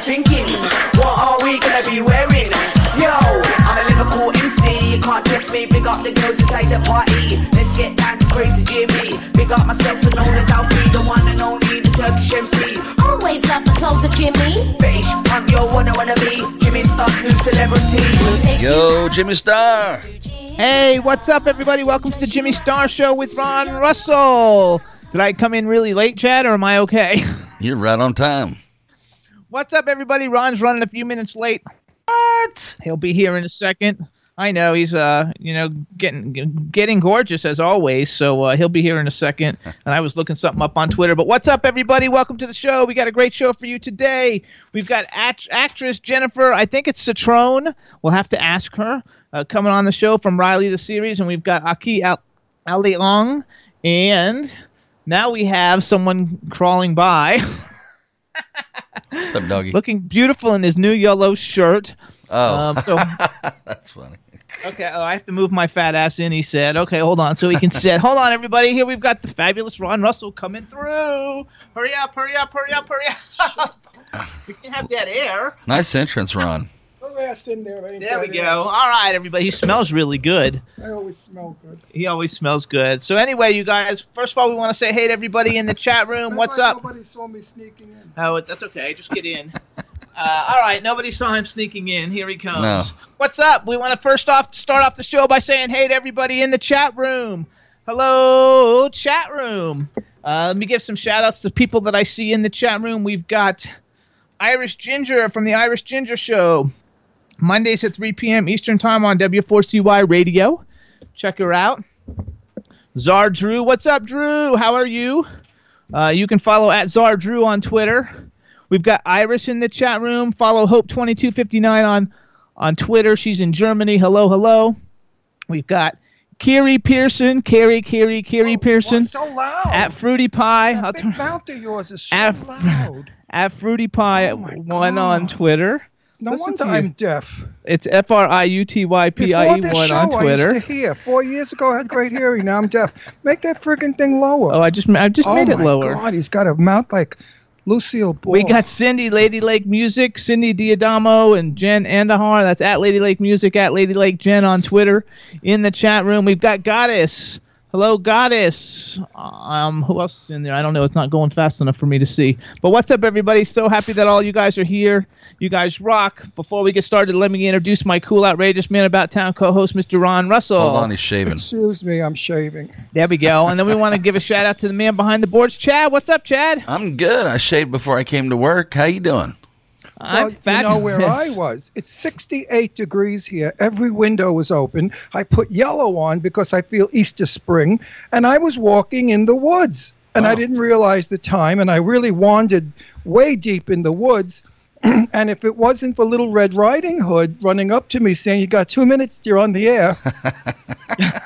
Every man thinking, what are we gonna be wearing? Yo, I'm a Liverpool MC, you can't test me. Big up the girls inside the party. Let's get down to crazy Jimmy. Big up myself and known as Alfie, the one and only, the Turkish MC. Always love the clothes of Jimmy. British punk, yo, what I wanna be. Jimmy Star, new celebrity. Yo, Jimmy Star. Hey, what's up, everybody? Welcome to the Jimmy Star Show with Ron Russell. Did I come in really late, Chad, or am I okay? You're right on time. What's up, everybody? Ron's running a few minutes late. What? He'll be here in a second. I know he's uh you know getting getting gorgeous as always, so uh, he'll be here in a second. And I was looking something up on Twitter. But what's up, everybody? Welcome to the show. We got a great show for you today. We've got act- actress Jennifer. I think it's Cetrone. We'll have to ask her uh, coming on the show from Riley the series, and we've got Aki Al- Ali Long, and now we have someone crawling by, What's up, doggy? looking beautiful in his new yellow shirt. oh, Um, so that's funny. Okay, oh, I have to move my fat ass in, he said. Okay, hold on, so he can sit. hold on, everybody. Here we've got the fabulous Ron Russell coming through. Hurry up, hurry up, hurry up, hurry up. we can have that air. Nice entrance, Ron. Put your in there. ain't There we that go. All right, everybody. He smells really good. I always smell good. He always smells good. So, anyway, you guys, first of all, we want to say hey to everybody in the chat room. What's That's up? Nobody saw me sneaking in. Oh, that's okay. Just get in. Uh, all right, nobody saw him sneaking in. Here he comes. No. What's up? We want to first off start off the show by saying hey to everybody in the chat room. Hello, chat room. Uh, let me give some shout outs to people that I see in the chat room. We've got Irish Ginger from the Irish Ginger Show. Mondays at 3 p.m. Eastern Time on W4CY Radio. Check her out. Czar Drew. What's up, Drew? How are you? Uh, you can follow at Czar Drew on Twitter. We've got Iris in the chat room. Follow Hope2259 on on Twitter. She's in Germany. Hello, hello. We've got Kiri Pearson. Carrie, Carrie, Carrie Pearson. So loud? At Fruity Pie. that I'll big mouth of yours is so At- loud. at Fruity Pie Oh one on Twitter. No Listen wonder. I'm deaf. It's F R I U T Y P I E one on I Twitter. used to hear. Four years ago, I had great hearing. Now I'm deaf. Make that friggin' thing lower. Oh, I just I just oh made it my lower. God, he's got a mouth like Lucille Ball. We got Cindy Lady Lake Music, Cindy Diadamo, and Jen Andahar. That's at Lady Lake Music, at Lady Lake Jen on Twitter. In the chat room, we've got Goddess. Hello, Goddess. Um, who else is in there? I don't know. It's not going fast enough for me to see. But what's up, everybody? So happy that all you guys are here. You guys rock. Before we get started, let me introduce my cool, outrageous man about town co-host, Mr. Ron Russell. Hold on, he's shaving. Excuse me, I'm shaving. There we go. And then we want to give a shout out to the man behind the boards, Chad. What's up, Chad? I'm good. I shaved before I came to work. How you doing? I'm well, you know where I was. It's 68 degrees here. Every window was open. I put yellow on because I feel Easter spring, and I was walking in the woods. And I oh. didn't realize the time, and I really wandered way deep in the woods. and if it wasn't for Little Red Riding Hood running up to me saying, You got two minutes, you're on the air.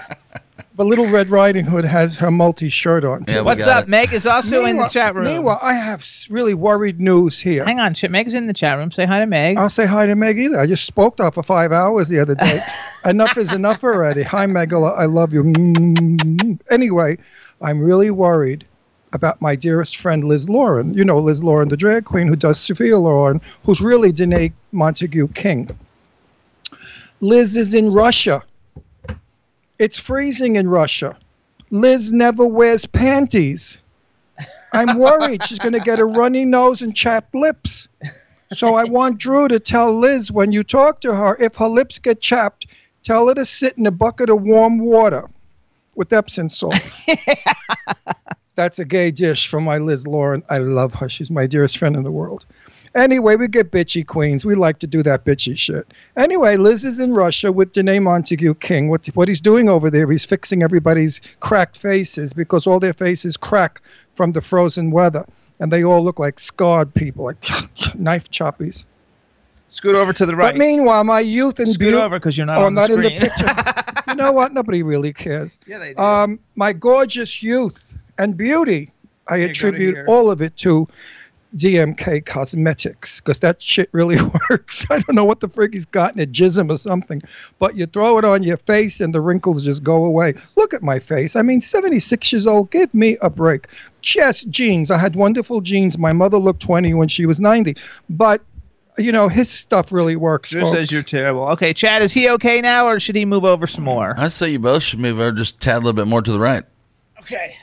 but Little Red Riding Hood has her multi shirt on. Yeah, we up? it. Meg is also in the chat room. Meanwhile, I have really worried news here. Hang on, Ch- Meg's in the chat room. Say hi to Meg. I'll say hi to Meg either. I just spoke to her for five hours the other day. enough is enough already. Hi, Meg. I love you. Mm. Anyway, I'm really worried about my dearest friend Liz Lauren. You know Liz Lauren, the drag queen who does Sophia Loren, who's really Danae Montague King. Liz is in Russia. It's freezing in Russia. Liz never wears panties. I'm worried she's going to get a runny nose and chapped lips. So I want Drew to tell Liz when you talk to her, if her lips get chapped, tell her to sit in a bucket of warm water with Epsom salts. That's a gay dish from my Liz Lauren. I love her. She's my dearest friend in the world. Anyway, we get bitchy queens. We like to do that bitchy shit. Anyway, Liz is in Russia with Danae Montague King. What what he's doing over there? He's fixing everybody's cracked faces because all their faces crack from the frozen weather, and they all look like scarred people, like knife choppies. Scoot over to the right. But meanwhile, my youth and beauty. Scoot beauty. over because you're not oh, on the not in the picture. you know what? Nobody really cares. yeah, they do. Um, my gorgeous youth and beauty, I go to attribute all of it to DMK Cosmetics because that shit really works. I don't know what the frig he's got in it, jism or something, but you throw it on your face and the wrinkles just go away. Look at my face. I mean, 76 years old. Give me a break. Yes, jeans. I had wonderful jeans. My mother looked 20 when she was 90, but you know his stuff really works. Drew folks. says you're terrible. Okay, Chad, is he okay now, or should he move over some more? I say you both should move over just a tad a little bit more to the right. Okay.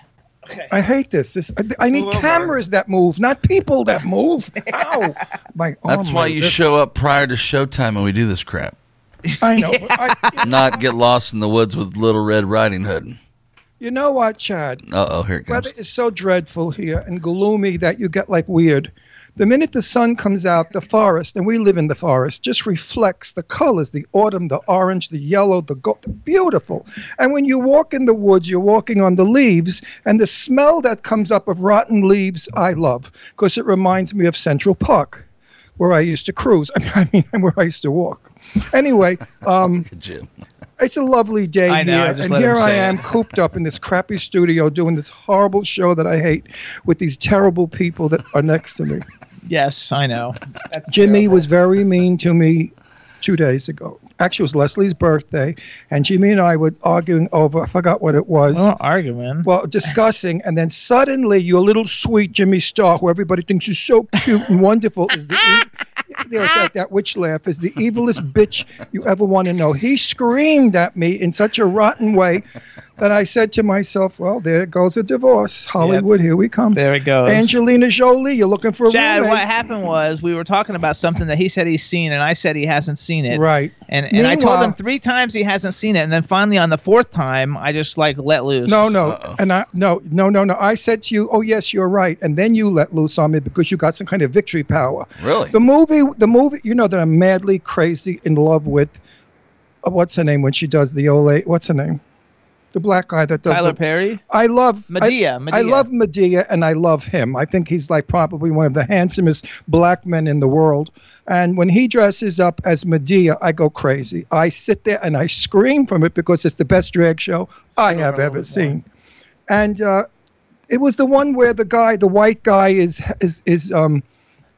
Okay. I hate this. This I, I need Move over. cameras that move, not people that move. Ow! My, oh That's my why you wrist. show up prior to showtime and we do this crap. I know. but I, Not get lost in the woods with Little Red Riding Hood. you know what, Chad? Uh oh, here it comes. Weather is so dreadful here and gloomy that you get like weird. The minute the sun comes out, the forest, and we live in the forest, just reflects the colors the autumn, the orange, the yellow, the gold. Beautiful. And when you walk in the woods, you're walking on the leaves, and the smell that comes up of rotten leaves, I love because it reminds me of Central Park, where I used to cruise. I mean, where I used to walk. Anyway, um, Jim. It's a lovely day I know, here, and here I am cooped up in this crappy studio doing this horrible show that I hate with these terrible people that are next to me. Yes, I know. That's Jimmy terrible. was very mean to me two days ago. Actually, it was Leslie's birthday, and Jimmy and I were arguing over, I forgot what it was. Well, arguing. Well, discussing, and then suddenly your little sweet Jimmy Star, who everybody thinks is so cute and wonderful, is the there was that, that witch laugh is the evilest bitch you ever want to know. He screamed at me in such a rotten way that I said to myself, "Well, there goes a divorce. Hollywood, here we come." There it goes. Angelina Jolie, you're looking for a Chad, roommate. what happened was we were talking about something that he said he's seen, and I said he hasn't seen it. Right. And and I told him three times he hasn't seen it, and then finally on the fourth time, I just like let loose. No, no, and I no, no, no, no. I said to you, "Oh yes, you're right," and then you let loose on me because you got some kind of victory power. Really? The movie, the movie, you know that I'm madly crazy in love with. Uh, what's her name when she does the old? la- What's her name? The black guy that does. Tyler the, Perry. I love Madea, I, Madea. I love Madea, and I love him. I think he's like probably one of the handsomest black men in the world. And when he dresses up as Madea, I go crazy. I sit there and I scream from it because it's the best drag show I have ever seen. And uh, it was the one where the guy, the white guy, is is is um,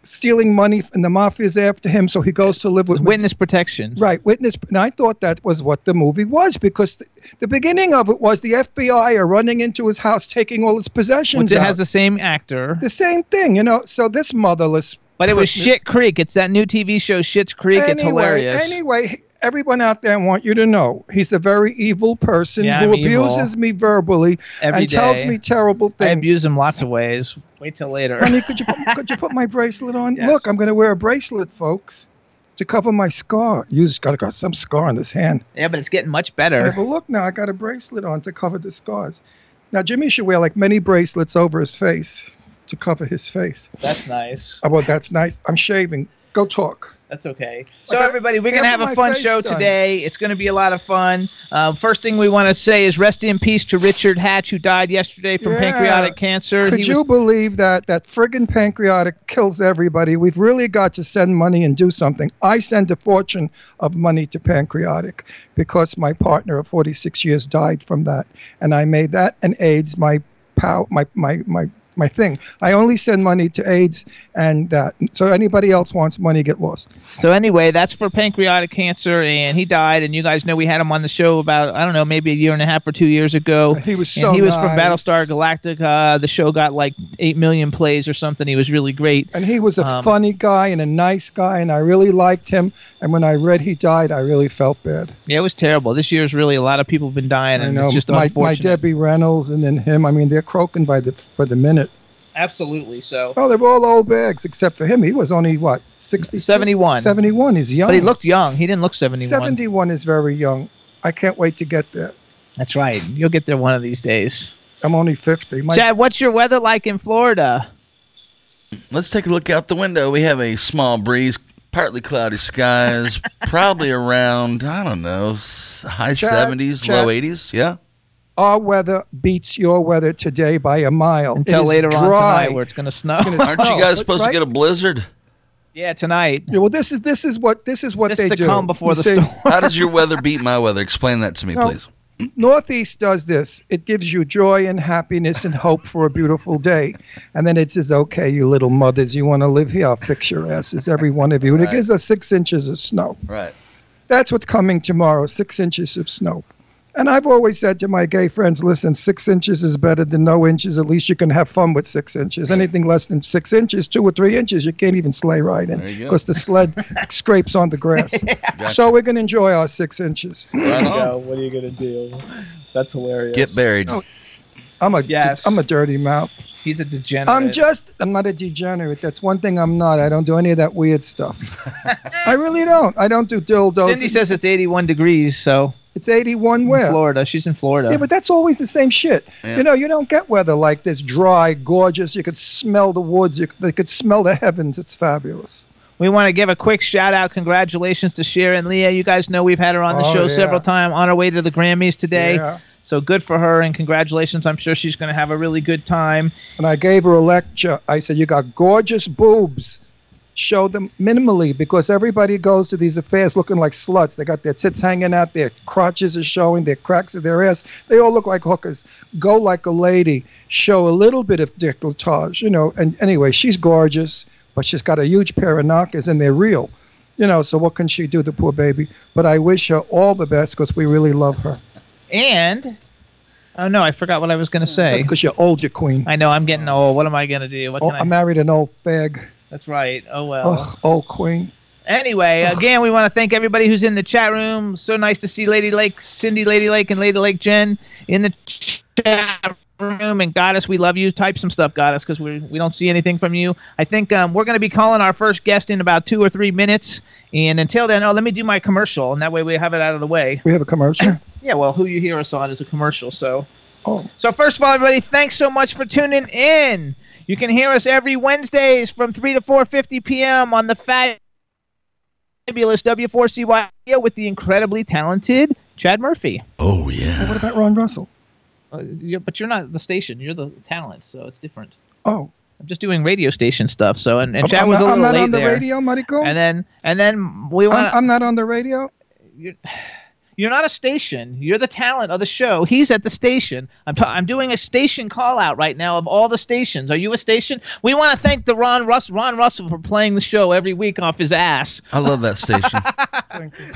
stealing money, and the mafia's after him, so he goes to live with Witness protection. Right, witness. And I thought that was what the movie was because the, the beginning of it was the FBI are running into his house, taking all his possessions. Which it out. has the same actor. the same thing, you know. So this motherless. But it was Shit Creek. It's that new TV show Schitt's Creek. it's hilarious. Anyway, everyone out there, I want you to know he's a very evil person Yeah, who I'm evil. abuses me verbally Every and tells me terrible things. I abuse him lots of ways. Wait till later. Honey, could you put, could you put my bracelet on? Yes. Look, I'm going to wear a bracelet, folks, to cover my scar. You just got got some scar on this hand. yeah, but it's getting much Yeah, better. but look now, I got a bracelet on to cover the scars. Now Jimmy should wear like many bracelets over his face to cover his face. That's nice. Oh, well, that's nice. I'm shaving. Go talk. That's okay. So Okay. everybody, we're gonna have a fun show done. today. It's gonna be a lot of fun. Uh, first thing we want to say is rest in peace to Richard Hatch, who died yesterday from Yeah. pancreatic cancer. Could He you was- believe that that friggin' pancreatic kills everybody? We've really got to send money and do something. I send a fortune of money to pancreatic because my partner of 46 years died from that, and I made that and AIDS my pow my my my my thing. I only send money to AIDS and that. So anybody else wants money, get lost. So anyway, that's for pancreatic cancer, and he died. And you guys know we had him on the show about I don't know maybe a year and a half or two years ago. He was and so he was from. Battlestar Galactica. The show got like eight million plays or something. He was really great. And he was a Um, funny guy and a nice guy, and I really liked him. And when I read he died, I really felt bad. Yeah, it was terrible. This year's really a lot of people have been dying, I and know it's just my, my. Debbie Reynolds and then him. I mean, they're croaking by the by the minute. Absolutely. So, Oh, they're all old bags except for him. He was only what 60, 71. 71. He's young. but he looked young. He didn't look seventy-one. 71 is very young. I can't wait to get there. That's right. You'll get there one of these days. I'm only 50. My, Chad, what's your weather like in Florida? Let's take a look out the window. We have a small breeze, partly cloudy skies, probably around, I don't know, high Chad, 70s, Chad. low 80s. Yeah. Our weather beats your weather today by a mile. Until is later on tonight, where it's going to snow. Aren't you guys but supposed right- to get a blizzard? yeah, tonight. Yeah, well, this is this is what this is what This they is the do. calm before You the see, storm. How does your weather beat my weather? Explain that to me, No. please. Northeast does this. It gives you joy and happiness and hope for a beautiful day, and then it says, "Okay, you little mothers, you want to live here? I'll fix your asses, every one of you." And Right. it gives us six inches of snow. Right. That's what's coming tomorrow. Six inches of snow. And I've always said to my gay friends, listen, six inches is better than no inches. At least you can have fun with six inches. Anything less than six inches, two or three inches, you can't even sleigh ride in There you go. because the sled scrapes on the grass. Gotcha. So we're going to enjoy our six inches. Right on. what are you going to do? That's hilarious. Get buried. Oh. I'm a Yes. I'm a dirty mouth. He's a degenerate. I'm just I'm not a degenerate. That's one thing I'm not. I don't do any of that weird stuff. I really don't. I don't do dildos. Cindy says it's 81 degrees, so it's 81 in where? Florida. She's in Florida. Yeah, but that's always the same shit. Yeah. You know, you don't get weather like this dry, gorgeous. You could smell the woods. You could, you could smell the heavens. It's fabulous. We want to give a quick shout out, congratulations to Sharon Leah. You guys know we've had her on the Oh, show yeah. several times on our way to the Grammys today. Yeah. So good for her and congratulations. I'm sure she's going to have a really good time. And I gave her a lecture. I said, You got gorgeous boobs. Show them minimally because everybody goes to these affairs looking like sluts. They got their tits hanging out, their crotches are showing, their cracks of their ass. They all look like hookers. Go like a lady. Show a little bit of décolletage, you know. And anyway, she's gorgeous, but she's got a huge pair of knockers and they're real. You know, so what can she do, the poor baby? But I wish her all the best because we really love her. And, oh no, I forgot what I was going to say. That's because you're old, you queen. I know, I'm getting old. What am I going to do? What Oh, I I? married an old fag. That's right. Oh well. Ugh, old queen. Anyway, again, we want to thank everybody who's in the chat room. So nice to see Lady Lake, Cindy Lady Lake, and Lady Lake Jen in the chat room. And Goddess, we love you. Type some stuff, Goddess, because we we don't see anything from you. I think um, we're going to be calling our first guest in about two or three minutes. And until then, oh, let me do my commercial, and that way we have it out of the way. We have a commercial. Yeah, well, who you hear us on is a commercial, so. Oh. So first of all, everybody, thanks so much for tuning in. You can hear us every Wednesdays from 3 to 4:50 p.m. on the fabulous W4CY with the incredibly talented Chad Murphy. Oh, yeah. What about Ron Russell? Uh, you're, but you're not the station; you're the talent, so it's different. Oh, I'm just doing radio station stuff. So and, and I'm- Chad I'm was not, a I'm not late on the there. radio, Mariko. And then and then we I'm, want. I'm not on the radio. you're, you're not a station. You're the talent of the show. He's at the station. I'm, ta- I'm doing a station call out right now of all the stations. Are you a station? We want to thank the Ron Russ Ron Russell for playing the show every week off his ass. I love that station. Thank you.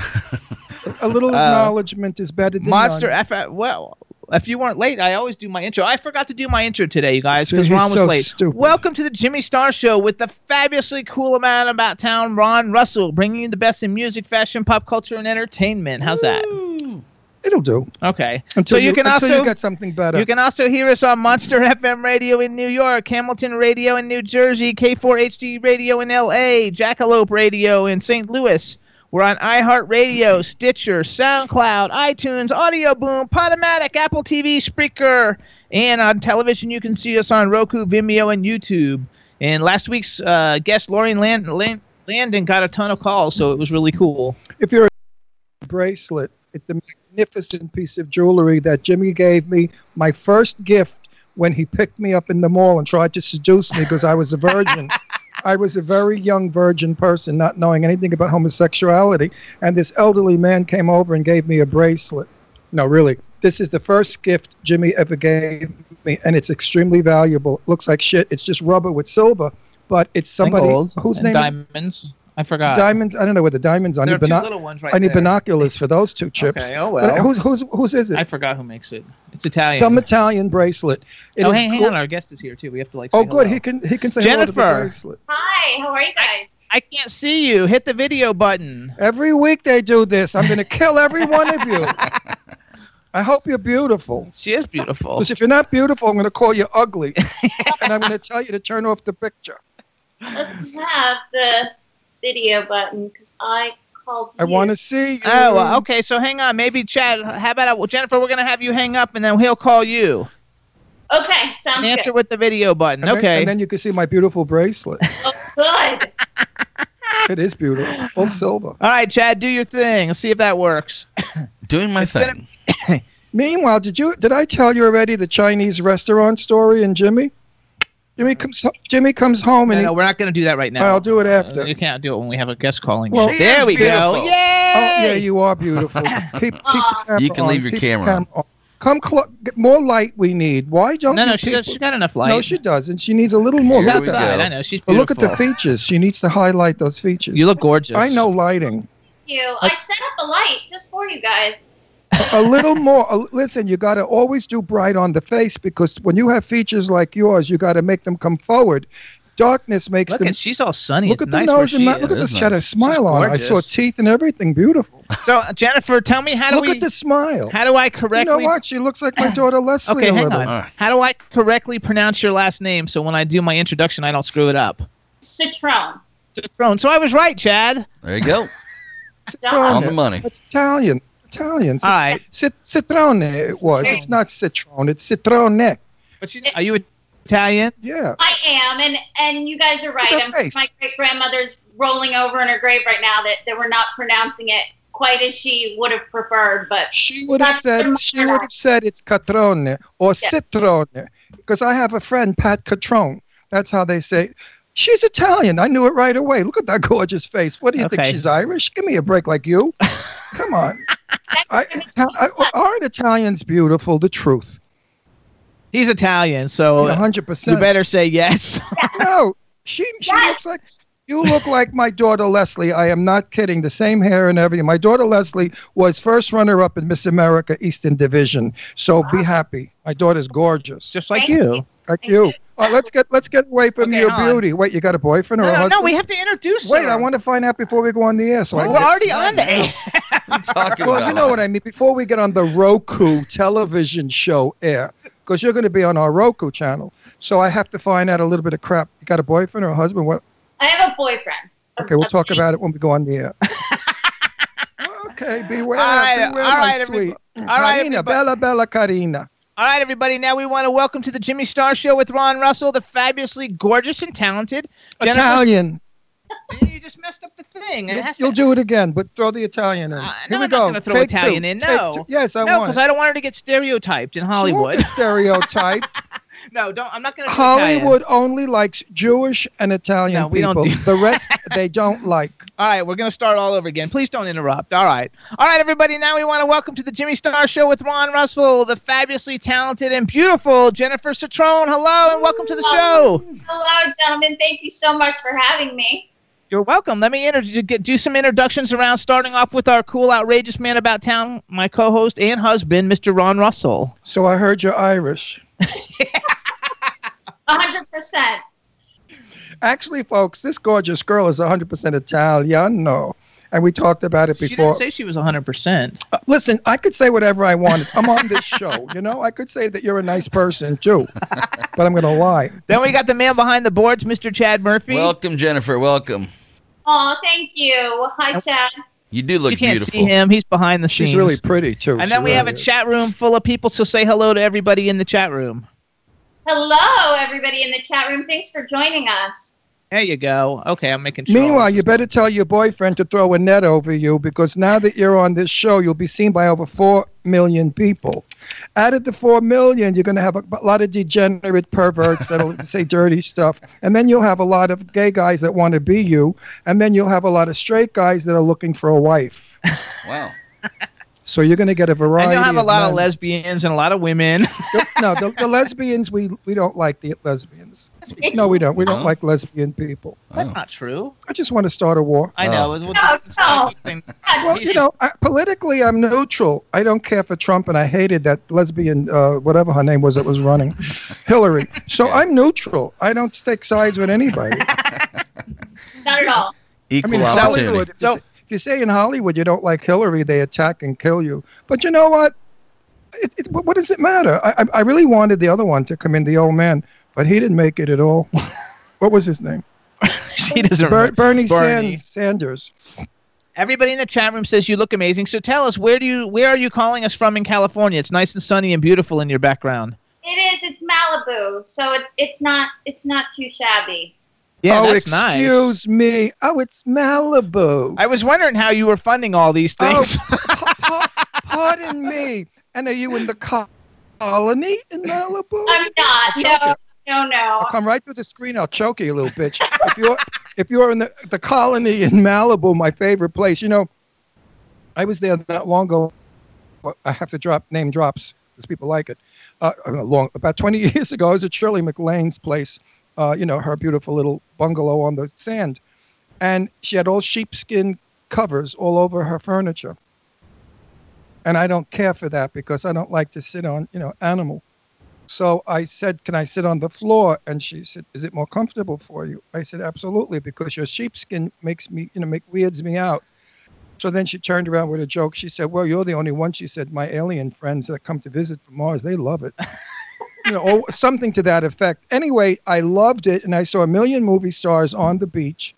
a little Uh, acknowledgement is better than Monster none. F. uh, Well, if you weren't late, I always do my intro. I forgot to do my intro today, you guys, because Ron was so late. stupid. Welcome to the Jimmy Star Show with the fabulously cool man about town, Ron Russell, bringing you the best in music, fashion, pop culture, and entertainment. How's that? It'll do Okay. until so you, can until also you get something better. You can also hear us on Monster FM Radio in New York, Hamilton Radio in New Jersey, K4HD Radio in LA, Jackalope Radio in St. Louis. We're on iHeartRadio, Stitcher, SoundCloud, iTunes, Audioboom, Podomatic, Apple TV, Spreaker, and on television you can see us on Roku, Vimeo, and YouTube. And last week's uh, guest, Lauren Land- Land- Landon, got a ton of calls, so it was really cool. if you're a bracelet, it's a magnificent piece of jewelry that Jimmy gave me. My first gift when he picked me up in the mall and tried to seduce me because I was a virgin. I was a very young virgin person, not knowing anything about homosexuality. And this elderly man came over and gave me a bracelet. No, really. This is the first gift Jimmy ever gave me, and it's extremely valuable. It looks like shit. It's just rubber with silver, but it's somebody gold whose name is diamonds. I forgot. diamonds. I don't know where the diamonds are. I There are need, two bino- little ones right I need there. binoculars for those two chips. Okay, oh But well. who's who's whose is it? I forgot who makes it. It's Italian. Some Italian bracelet. It oh, is hang, hang go- on. Our guest is here too. We have to like. Oh, good. hello. He can he can say hello to the Jennifer. bracelet. Hi, how are you guys? I can't see you. Hit the video button. Every week they do this. I'm going to kill every one of you. I hope you're beautiful. She is beautiful. Because if you're not beautiful, I'm going to call you ugly, and I'm going to tell you to turn off the picture. Doesn't have the video button because I called I want to see you. Oh, well, okay. So hang on. Maybe Chad. How about well, Jennifer? We're gonna have you hang up, and then he'll call you. Okay, sounds Answer good. with the video button. And then- Okay. and then you can see my beautiful bracelet. Oh, good. it is beautiful, all silver. All right, Chad, do your thing. Let's see if that works. Doing my gonna- thing. Meanwhile, did you did I tell you already the Chinese restaurant story and Jimmy? Jimmy comes Jimmy comes home and no, he, we're not going to do that right now. I'll do it after. Uh, you can't do it when we have a guest calling. Well- She there is we go. Yay! Oh yeah, you are beautiful. Keep, keep You can on, leave your keep the camera on. on. Come clo- get more light. We need. Why don't no, you no, she does, people- she's got enough light. No, she doesn't. She needs a little more. She's Here Look we at that. outside. I know she's But beautiful. look at the features. She needs to highlight those features. You look gorgeous. I know lighting. you. I set up a light just for you guys. A little more. uh, listen, you got to always do bright on the face because when you have features like yours, you got to make them come forward. Darkness makes Look them. at she's all sunny. look it's at the nice where nose and she. Look at It this. She had a smile on. I saw teeth and everything. Beautiful. So Jennifer, tell me how do Look we look at the smile. how do I correctly? You know what? She looks like my daughter Leslie Okay, a hang little. on. All right. How do I correctly pronounce your last name so when I do my introduction I don't screw it up? Citron. Throne. So I was right, Chad. There you go. On the money. It's Italian. Italian. All right. Cit- citrone it was. It's not citron. It's citrone. But you, are you Italian? Yeah. I am, and and you guys are right. I'm my great grandmother's rolling over in her grave right now that, that we're not pronouncing it quite as she would have preferred, but She would have said she would have said it's catrone or citrone because I have a friend Pat Catrone. That's how they say. She's Italian. I knew it right away. Look at that gorgeous face. What do you think? She's Irish? Give me a break like you. Come on. I, I, aren't Italians beautiful? The truth. He's Italian, so A hundred you percent. better say yes. No, she she Yes. looks like you look like my daughter Leslie. I am not kidding. The same hair and everything. My daughter Leslie was first runner up in Miss America Eastern Division. So be happy. My daughter's gorgeous. Just like Thank you. you. Like you. All right, let's get let's get away from Okay, your hold on. beauty. Wait, you got a boyfriend or No, a no, husband? no, we have to introduce Wait, her. I want to find out before we go on the air. So I We're already on the air. What are talking well, about? you know what I mean. Before we get on the Roku television show air, because you're going to be on our Roku channel, so I have to find out a little bit of crap. You got a boyfriend or a husband? What? I have a boyfriend. Okay, we'll talk about it when we go on the air. okay, beware, All right, beware, all my right, sweet. All right, Karina, everybody. Bella, Bella, Karina. All right, everybody. Now we want to welcome to the Jimmy Star Show with Ron Russell, the fabulously gorgeous and talented Italian. You just messed up the thing. You- has to- You'll do it again, but throw the Italian in. Uh, Here no, we I'm go. gonna throw Take Italian two. in, no. Yes, I no, want because. I don't want her to get stereotyped in Hollywood. get stereotype. no, don't. I'm not going to. Hollywood only likes Jewish and Italian No, we don't do- the rest they don't like. All right, we're going to start all over again. Please don't interrupt. All right. All right, everybody. Now we want to welcome to the Jimmy Star Show with Ron Russell, the fabulously talented and beautiful Jennifer Cetrone. Hello, and welcome to the show. Hello, gentlemen. Thank you so much for having me. You're welcome. Let me inter- get, do some introductions around, starting off with our cool, outrageous man about town, my co host and husband, Mr. Ron Russell. So I heard you're Irish. A hundred percent. Actually, folks, this gorgeous girl is 100% Italian. No. And we talked about it She before. didn't say she was 100%. Uh, listen, I could say whatever I wanted. I'm on this show. You know, I could say that you're a nice person too, but I'm going to lie. Then we got the man behind the boards, Mr. Chad Murphy. Welcome, Jennifer. Welcome. Oh, thank you. Hi, Chad. You do look you can't beautiful. see him. He's behind the She's scenes. really pretty too. and She then we have a is. chat room full of people, so say hello to everybody in the chat room. Hello, everybody in the chat room. Thanks for joining us. There you go. Okay, I'm making sure. Meanwhile, you better tell your boyfriend to throw a net over you because now that you're on this show, you'll be seen by over 4 million people. Added to 4 million, you're going to have a, a lot of degenerate perverts that'll say dirty stuff. And then you'll have a lot of gay guys that want to be you. And then you'll have a lot of straight guys that are looking for a wife. Wow. So you're going to get a variety. and you'll have a lot of men. lesbians and a lot of women. no, the, the lesbians, we, we don't like the lesbians. No, we don't. We don't like lesbian people. That's Oh. not true. I just want to start a war. I Oh. know. We'll- we'll No, just- it's not no. a good thing. Well, you know, I, politically, I'm neutral. I don't care for Trump, and I hated that lesbian, uh, whatever her name was that was running, Hillary. So I'm neutral. I don't take sides with anybody. Not at all. I Equal mean, in opportunity. Hollywood, if, you So- say, if you say in Hollywood you don't like Hillary, they attack and kill you. But you know what? It, it, what what does it matter? I, I, I really wanted the other one to come in, the old man, but he didn't make it at all. what was his name? he doesn't Ber- remember. Bernie, Bernie. Sand- Sanders. Everybody in the chat room says you look amazing. So tell us where do you where are you calling us from in California? It's nice and sunny and beautiful in your background. It is. It's Malibu, so it, it's not it's not too shabby. Yeah, oh, that's nice. excuse me. Oh, it's Malibu. I was wondering how you were funding all these Oh, things. pa- pa- pardon me. And are you in the co- colony in Malibu? I'm not. No, choke you. No, no. I'll come right through the screen. I'll choke you, little bitch. if you're if you're in the, the colony in Malibu, my favorite place, you know, I was there not long ago. I have to drop name drops because people like it. Uh, uh, long about 20 years ago, I was at Shirley MacLaine's place. Uh, you know, her beautiful little bungalow on the sand, and she had all sheepskin covers all over her furniture. And I don't care for that because I don't like to sit on, you know, animal. So I said, Can I sit on the floor? And she said, Is it more comfortable for you? I said, Absolutely, because your sheepskin makes me, you know, make weirds me out. So then she turned around with a joke. She said, Well, you're the only one. She said, My alien friends that come to visit from Mars, they love it. you know, or something to that effect. Anyway, I loved it, and I saw a million movie stars on the beach.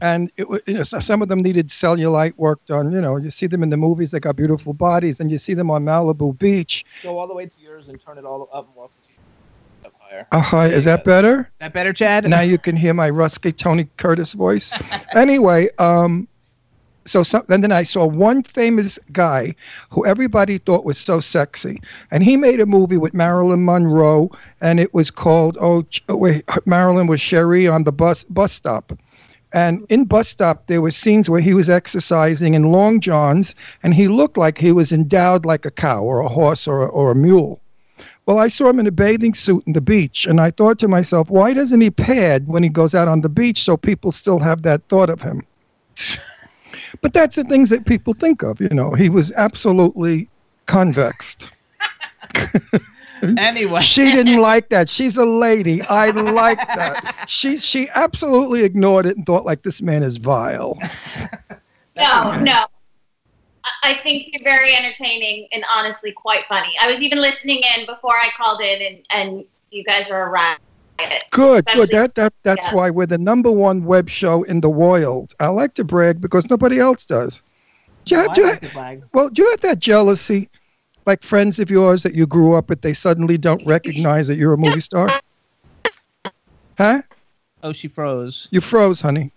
And it, you know, so- some of them needed cellulite work done. You know, you see them in the movies; they got beautiful bodies, and you see them on Malibu Beach. Go all the way to yours and turn it all up more. Up higher. Uh, hi, is that better? That better, Chad? now you can hear my rusky Tony Curtis voice. anyway, um, so some, and then I saw one famous guy who everybody thought was so sexy, and he made a movie with Marilyn Monroe, and it was called oh oh, wait Marilyn was Sherry on the bus bus stop. And in bus stop, there were scenes where he was exercising in long johns, and he looked like he was endowed like a cow or a horse or a, or a mule. Well, I saw him in a bathing suit in the beach, and I thought to myself, why doesn't he pad when he goes out on the beach so people still have that thought of him? but that's the things that people think of. You know, he was absolutely convexed. anyway, She didn't like that. She's a lady. I like that. She she absolutely ignored it and thought like this man is vile. No, no. I- I think you're very entertaining and honestly quite funny. I was even listening in before I called in, and, and you guys are a riot. Good, good. That that that's yeah. why we're the number one web show in the world. I like to brag because nobody else does. Do you have, do you have- well, do you have that jealousy, like friends of yours that you grew up with? They suddenly don't recognize that you're a movie star. Huh? Oh, she froze. You froze, honey.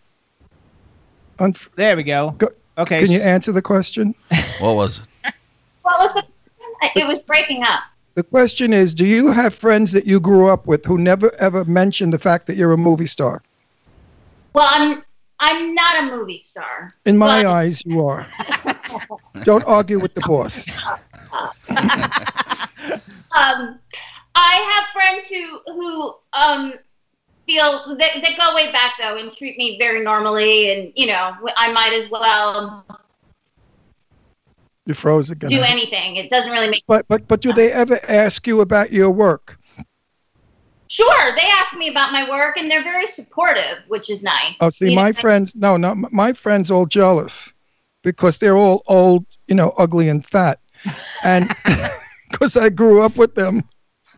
Unf- There we go. Go- Okay. Can you answer the question? What was it? What was the? It was breaking up. The question is, do you have friends that you grew up with who never ever mentioned the fact that you're a movie star? Well, I'm I'm not a movie star. In my Well- eyes, you are. Don't argue with the boss. Um, I have friends who who um feel that that go way back though and treat me very normally, and you know I might as well You froze again. do anything. It doesn't really make. But but but do they ever ask you about your work? Sure, they ask me about my work, and they're very supportive, which is nice. Oh, see, You my know, friends, no, no, my friends all jealous because they're all old, you know, ugly and fat, and because I grew up with them,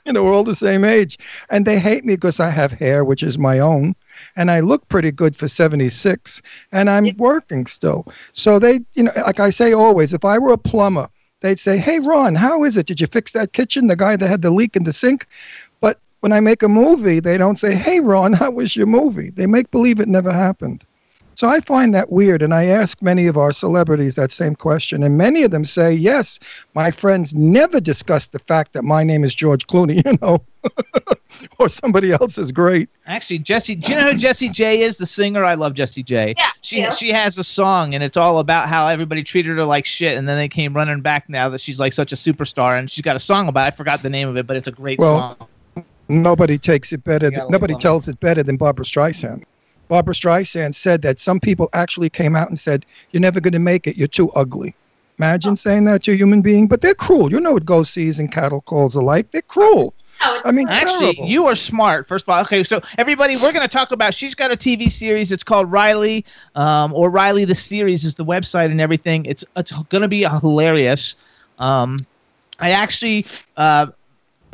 you know, we're all the same age, and they hate me because I have hair, which is my own, and I look pretty good for 76, and I'm working still. So they, you know, like I say always, if I were a plumber, they'd say, "Hey, Ron, how is it? Did you fix that kitchen? The guy that had the leak in the sink?" But when I make a movie, they don't say, "Hey, Ron, how was your movie?" They make believe it never happened. So I find that weird, and I ask many of our celebrities that same question, and many of them say, "Yes, my friends never discuss the fact that my name is George Clooney, you know, or somebody else is great." Actually, Jessie, do you know who Jessie J is? The singer. I love Jessie J. Yeah, She yeah. she has a song, and it's all about how everybody treated her like shit, and then they came running back now that she's like such a superstar, and she's got a song about. It. I forgot the name of it, but it's a great Well, song. Nobody takes it better. Than, nobody tells it better than Barbra Streisand. Barbra Streisand said that some people actually came out and said, "You're never going to make it. You're too ugly." Imagine saying that to a human being, but they're cruel. You know what go sees and cattle calls alike. They're cruel. No, it's I mean, Actually, terrible. you are smart. First of all, okay. So everybody, we're going to talk about. She's got a TV series. It's called Riley, um, or Riley the series is the website and everything. It's it's going to be hilarious. Um, I actually uh,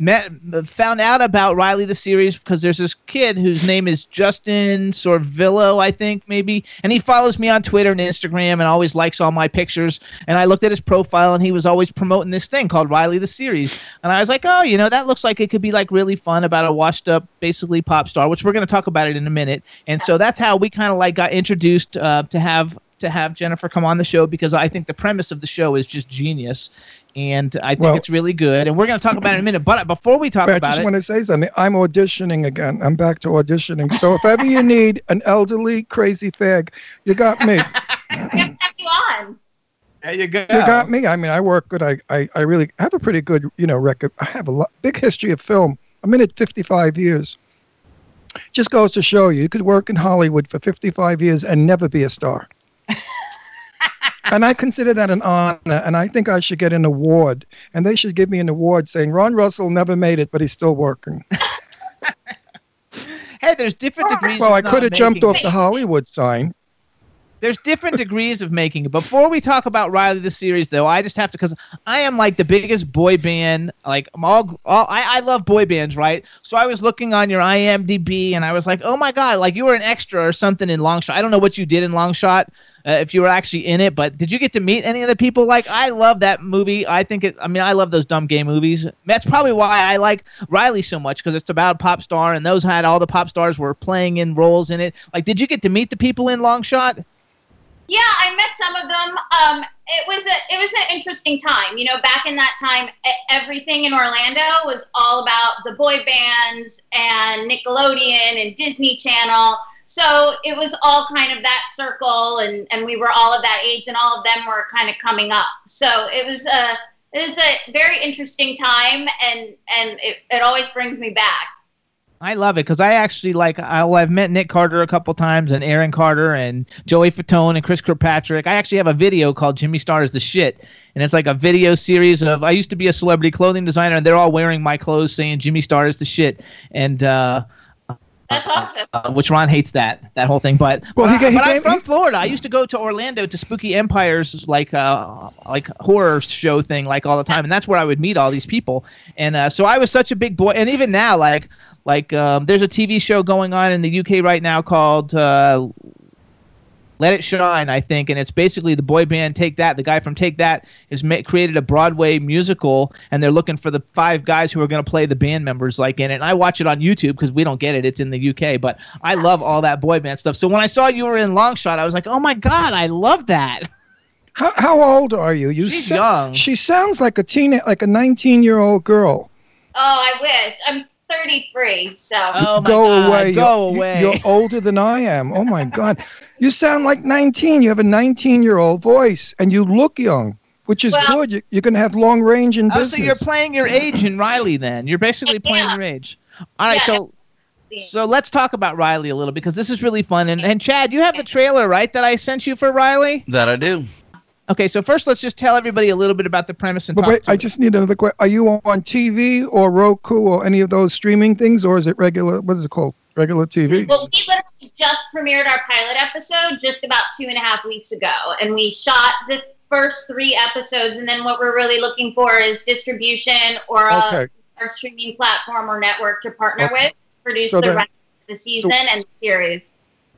met found out about Riley the series because there's this kid whose name is Justin Sorvillo, I think maybe, and he follows me on Twitter and Instagram and always likes all my pictures. And I looked at his profile and he was always promoting this thing called Riley the series, and I was like, oh, you know, that looks like it could be like really fun about a washed up, basically pop star, which we're going to talk about it in a minute. And so that's how we kind of like got introduced uh, to have to have Jennifer come on the show because I think the premise of the show is just genius. And I think Well- it's really good, and we're going to talk about it in a minute. But before we talk I about it, I just it, want to say something. I'm auditioning again. I'm back to auditioning. So if ever you need an elderly crazy fag, you got me. Have have you on. there you go. You got me. I mean, I work good. I, I, I really have a pretty good, you know, record. I have a lot, big history of film. I'm in it 55 years. Just goes to show you, you could work in Hollywood for 55 years and never be a star. and I consider that an honor, and I think I should get an award. And they should give me an award saying Ron Russell never made it, but he's still working. Hey, there's different ah. degrees. Well, of I could have jumped off the Hollywood sign. There's different degrees of making it. Before we talk about Riley the series, though, I just have to because I am like the biggest boy band. Like I'm all, all I, I love boy bands, right? So I was looking on your IMDb and I was like, oh my god, like you were an extra or something in Long Shot. I don't know what you did in Long Shot. Uh, if you were actually in it, but did you get to meet any of the people? Like, I love that movie. I think it. I mean, I love those dumb gay movies. That's probably why I like Riley so much because it's about pop star, and those had all the pop stars were playing in roles in it. Like, did you get to meet the people in Long Shot? Yeah, I met some of them. Um, it was a it was an interesting time. You know, back in that time, everything in Orlando was all about the boy bands and Nickelodeon and Disney Channel. So it was all kind of that circle, and and we were all of that age, and all of them were kind of coming up. So it was a it was a very interesting time, and and it, it always brings me back. I love it because I actually like. I'll, I've met Nick Carter a couple times, and Aaron Carter, and Joey Fatone, and Chris Kirkpatrick. I actually have a video called "Jimmy Star is the shit," and it's like a video series of. I used to be a celebrity clothing designer, and they're all wearing my clothes, saying "Jimmy Star is the shit," and uh, That's awesome. uh, which Ron hates that that whole thing. But Well, he ga- I, he but I'm gave- from Florida. I used to go to Orlando to Spooky Empire's like uh like horror show thing like all the time, and that's where I would meet all these people. And uh, so I was such a big boy, and even now like like um, there's a TV show going on in the UK right now called. Uh, let It Shine, I think, and it's basically the boy band Take That. The guy from Take That has ma- created a Broadway musical, and they're looking for the five guys who are going to play the band members like in it. And I watch it on YouTube because we don't get it; it's in the UK. But I love all that boy band stuff. So when I saw you were in Long Shot, I was like, "Oh my god, I love that!" How, how old are you? You She's sa- young. She sounds like a teen, like a 19 year old girl. Oh, I wish. I'm 33, so. Oh my go god, away. go you're, away! You're older than I am. Oh my God. You sound like 19. You have a 19 year old voice and you look young, which is Well- good. You, you're going to have long range in oh, business. so you're playing your age in Riley then? You're basically playing Yeah. your age. All right, Yeah. so So let's talk about Riley a little because this is really fun. And, and Chad, you have the trailer, right, that I sent you for Riley? That I do. Okay, so first let's just tell everybody a little bit about the premise and But talk wait, to I it. just need another question. Are you on TV or Roku or any of those streaming things, or is it regular? What is it called? Regular TV? Well, we literally just premiered our pilot episode just about two and a half weeks ago, and we shot the first three episodes. And then what we're really looking for is distribution or a, Okay. or streaming platform or network to partner Okay. with, to produce So the then- rest of the season and the series.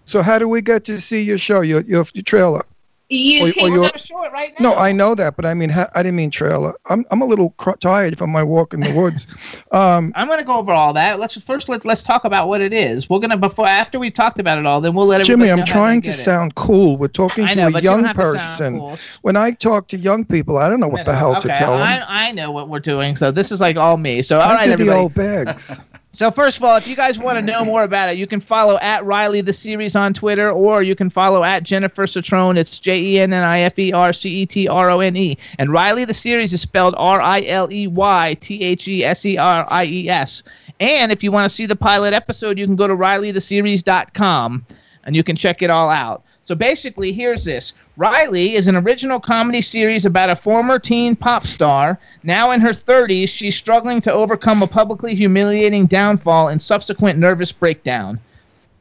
So how do we get to see your show, your your, your trailer? You Or- can or We're you're- gonna show it right now. No, I know that, but I mean, ha- I didn't mean trailer. I'm I'm a little cr- tired from my walk in the woods. Um, I'm gonna go over all that. Let's first let, let's talk about what it is. We're gonna before after we've talked about it all, then we'll let Jimmy, I'm know trying to it. sound cool. We're talking I to know, a you young to sound person. cool. When I talk to young people, I don't know what the hell okay, to tell them. I, I know what we're doing, so this is like all me. So all right, everybody. the old bags. So first of all, if you guys want to know more about it, you can follow at Riley the series on Twitter, or you can follow at Jennifer Cetrone. It's J E N N I F E R C E T R O N E. And Riley the series is spelled R I L E Y T H E S E R I E S. And if you want to see the pilot episode, you can go to RileyTheSeries.com and you can check it all out. So basically, here's this. Riley is an original comedy series about a former teen pop star. Now in her 30s, she's struggling to overcome a publicly humiliating downfall and subsequent nervous breakdown.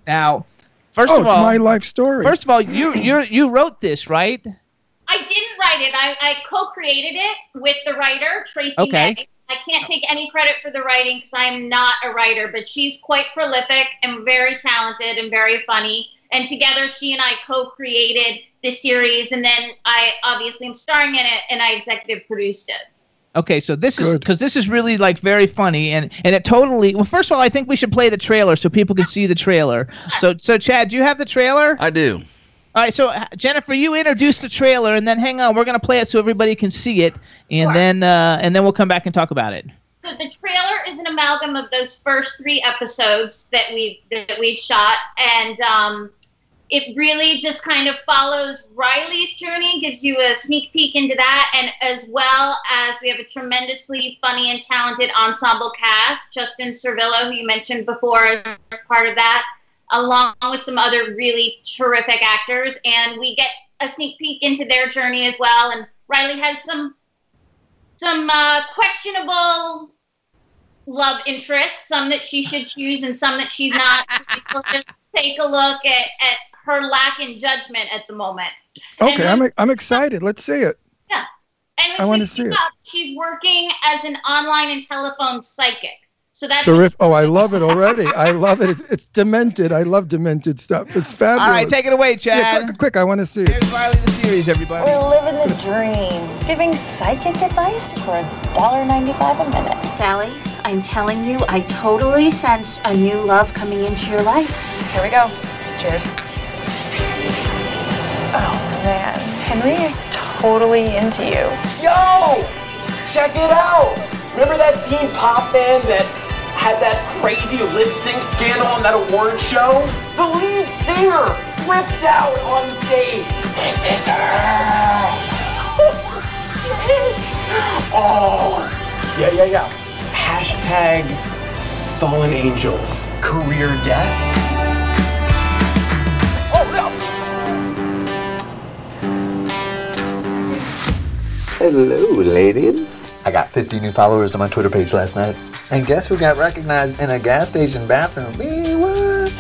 Now, first oh, of it's all, my life story. first of all, you you you wrote this, right? I didn't write it. I, I co-created it with the writer Tracy Okay. May. I can't take any credit for the writing because I am not a writer, but she's quite prolific and very talented and very funny. And together, she and I co-created this series, and then I obviously am starring in it, and I executive produced it. Okay, so this is because this is really like very funny and and it totally. Well, first of all, I think we should play the trailer so people can see the trailer. So so Chad, do you have the trailer? I do. All right, so uh, Jennifer, you introduce the trailer, and then hang on, we're gonna play it so everybody can see it, and Sure. then uh, and then we'll come back and talk about it. So the trailer is an amalgam of those first three episodes that we that we've shot, and um, it really just kind of follows Riley's journey, gives you a sneak peek into that, and as well as we have a tremendously funny and talented ensemble cast. Justin Servillo, who you mentioned before, is part of that, along with some other really terrific actors, and we get a sneak peek into their journey as well. And Riley has some some uh, questionable love interests, some that she should choose and some that she's not. So just take a look at, at her lack in judgment at the moment. Okay, I'm I'm excited. Let's see it. Yeah, And I wanna see pick it. She's working as an online and telephone psychic. So that's Terrific. Oh, I love it already. I love it. It's, it's demented. I love demented stuff. It's fabulous. All right, take it away, yeah, Chad. quick, quick, I want to see it. Here's Riley the series, everybody. We're living the dream, giving psychic advice for $1.95 a minute. Sally, I'm telling you, I totally sense a new love coming into your life. Here we go. Cheers. Oh man, Henry is totally into you. Yo! Check it out! Remember that teen pop band that had that crazy lip sync scandal on that award show? The lead singer flipped out on stage. This is her! oh! Yeah, yeah, yeah. Hashtag fallen angels. Career death. Hello, ladies. I got 50 new followers on my Twitter page last night. And guess who got recognized in a gas station bathroom? Me, what?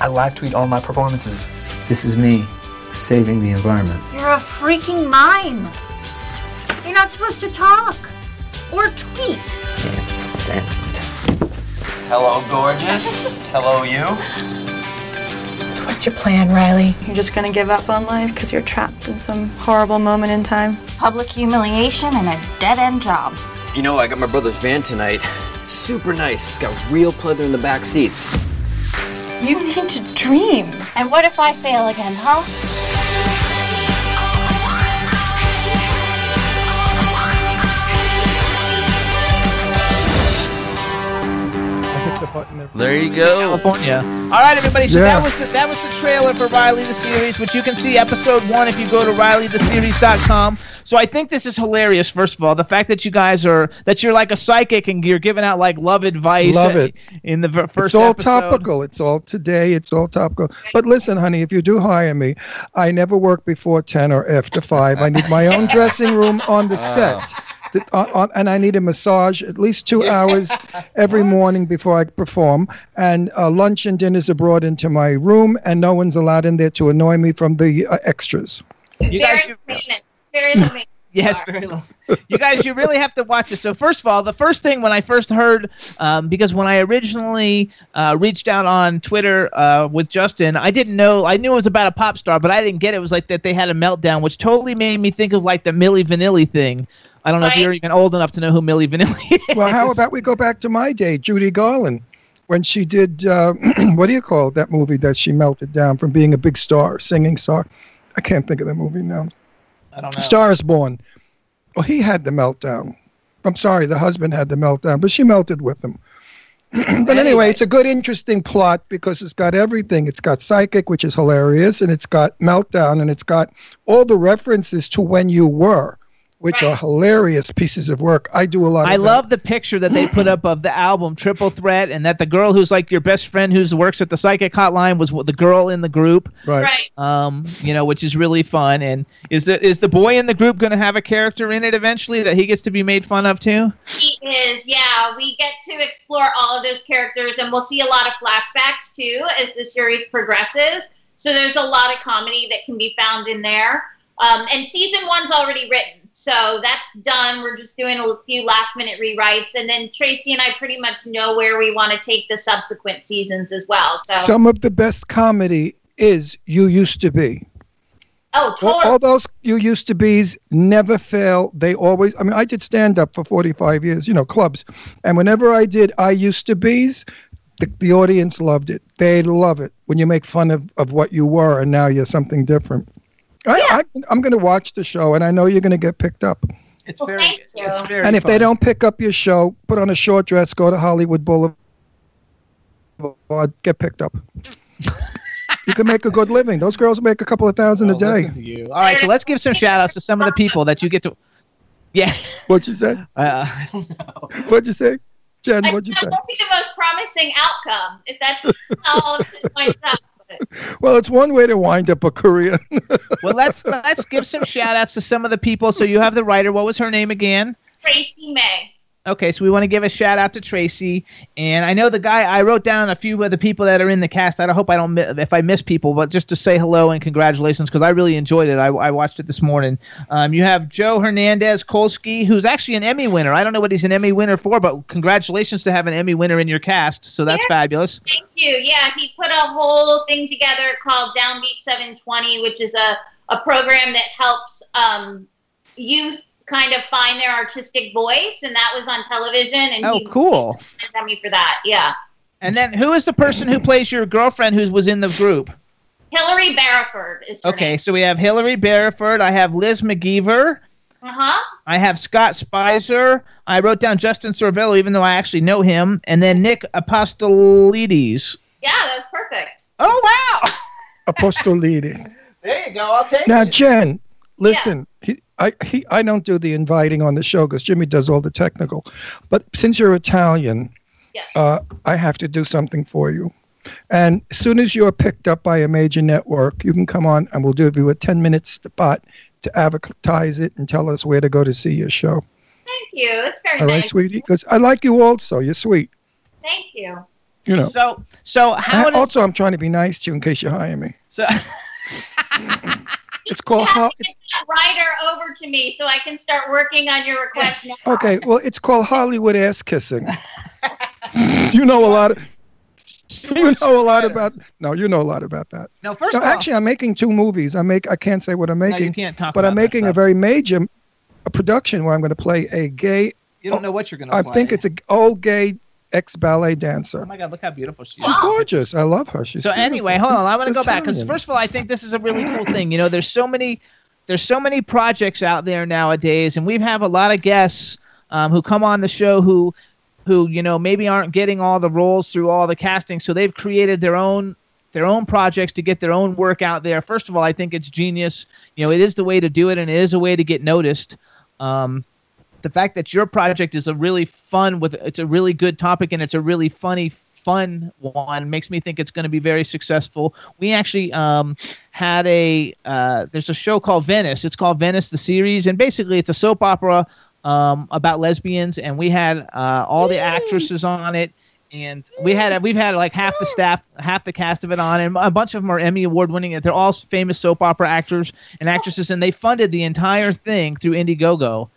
I live tweet all my performances. This is me saving the environment. You're a freaking mime. You're not supposed to talk or tweet. And send. Hello, gorgeous. Hello, you. So, what's your plan, Riley? You're just gonna give up on life because you're trapped in some horrible moment in time? Public humiliation and a dead end job. You know, I got my brother's van tonight. Super nice. It's got real pleather in the back seats. You need to dream. And what if I fail again, huh? I hit the there. There you go. California. All right, everybody. So Yeah. that was the, that was the trailer for Riley the series, which you can see episode one if you go to RileyTheSeries.com. So I think this is hilarious. First of all, the fact that you guys are that you're like a psychic and you're giving out like love advice. Love it. in the first. It's all episode. topical. It's all today. It's all topical. But listen, honey, if you do hire me, I never work before 10 or after 5. I need my own dressing room on the oh. set. The- on- on- and I need a massage at least two hours every morning before I perform. And uh, lunch and dinners are brought into my room, and no one's allowed in there to annoy me from the uh, extras. You guys. low maintenance. Very low maintenance. Yes, very low. You guys, you really have to watch this. So first of all, the first thing when I first heard, um, because when I originally uh, reached out on Twitter uh, with Justin, I didn't know. I knew it was about a pop star, but I didn't get it. It was like that they had a meltdown, which totally made me think of like the Milli Vanilli thing. I don't know if you're even old enough to know who Milli Vanilli is. Well, how about we go back to my day, Judy Garland, when she did, uh, what do you call it, that movie that she melted down from being a big star, singing star? I can't think of the movie now. I don't know. Star is Born. Well, he had the meltdown. I'm sorry, the husband had the meltdown, but she melted with him. but anyway, Anyway. it's a good, interesting plot because it's got everything. It's got psychic, which is hilarious, and it's got meltdown, and it's got all the references to when you were, which are hilarious pieces of work. I do a lot. I of that. love the picture that they put up of the album Triple Threat, and that the girl who's like your best friend who works at the psychic hotline was the girl in the group. right. Right. um, you know, which is really fun. And is the is the boy in the group going to have a character in it eventually that he gets to be made fun of too? He is, yeah. We get to explore all of those characters, and we'll see a lot of flashbacks too as the series progresses. So there's a lot of comedy that can be found in there. Um, and season one's already written, So that's done. We're just doing a few last minute rewrites. And then Tracy and I pretty much know where we want to take the subsequent seasons as well. So, Some of the best comedy is You Used to Be. oh, All, totally. all those You Used to Be's never fail. They always, I mean, I did stand up for 45 years, you know, clubs. And whenever I did I Used to Be's, the, the audience loved it. They love it when you make fun of, of what you were and now you're something different. I, I, I'm going to watch the show and I know you're going to get picked up. It's Well, very, thank you. it's very And if they don't pick up your show, put on a short dress, go to Hollywood Boulevard, get picked up. you can make a good living. Those girls make a couple of thousand Oh, a day. to you. All right, so let's give some shout outs to some of the people that you get to. Yeah. What'd you say? Uh, I don't know. What'd you say? Jen, I what'd you say? won't be the most promising outcome if that's how all of this winds up. But Well, it's one way to wind up a career. Well, let's let's give some shout outs to some of the people. So you have the writer. What was her name again? Tracy May. Okay, so we want to give a shout out to Tracy, and I know the guy. I wrote down a few of the people that are in the cast. I hope I don't if I miss people, but just to say hello and congratulations because I really enjoyed it. I, I watched it this morning. Um, you have Joe Hernandez Kolski, who's actually an Emmy winner. I don't know what he's an Emmy winner for, but congratulations to have an Emmy winner in your cast. So that's Yeah. fabulous. Thank you. Yeah, he put a whole thing together called Downbeat 720, which is a, a program that helps um, youth kind of find their artistic voice, and that was on television. And Oh, he cool. sent me for that. Yeah, And then who is the person who plays your girlfriend who was in the group? Hillary Barriford is her Okay, so we have Hillary Barriford. I have Liz McGeever. Uh huh. I have Scott Spicer. I wrote down Justin Sorvello, even though I actually know him. And then Nick Apostolides. Yeah, that's perfect. Oh, wow. Apostolidi. There you go. I'll take Now, it. Jen, listen. He, I, he, I don't do the inviting on the show because Jimmy does all the technical. But since you're Italian, Yes. uh, I have to do something for you. And as soon as you're picked up by a major network, you can come on and we'll give you a 10 minute spot to advertise it and tell us where to go to see your show. Thank you. That's very All right, nice. All right, sweetie? Because I like you also. You're sweet. Thank you. You know. So, so how I- did, also, I'm trying to be nice to you in case you hire me. so, It's called You how. have to get that writer over to me so I can start working on your request now. Okay, well, it's called Hollywood ass kissing. you know a lot of. You know a lot about. No, you know a lot about that. no, first No, of all, actually, I'm making two movies. I make. I can't say what I'm no, making, you can't talk but about I'm making a very major a production where I'm going to play a gay. You don't know what you're going to I play. think it's a old gay ex ballet dancer. Oh, my God, look how beautiful she is. She's gorgeous. I love her. She's so beautiful. anyway, hold on. I want to go back because first of all, I think this is a really cool thing. You know, there's so many, there's so many projects out there nowadays, and we have a lot of guests um, who come on the show who, who you know maybe aren't getting all the roles through all the casting, so they've created their own their own projects to get their own work out there. First of all, I think it's genius. You know, it is the way to do it, and it is a way to get noticed. Um, the fact that your project is a really fun with it's a really good topic and it's a really funny fun one makes me think it's going to be very successful. We actually um, had a uh, there's a show called venice. It's called venice the series and basically it's a soap opera um, about lesbians and we had uh, all the actresses on it and we had we've had like half the staff half the cast of it on and a bunch of them are emmy award winning they're all famous soap opera actors and actresses and they funded the entire thing through indiegogo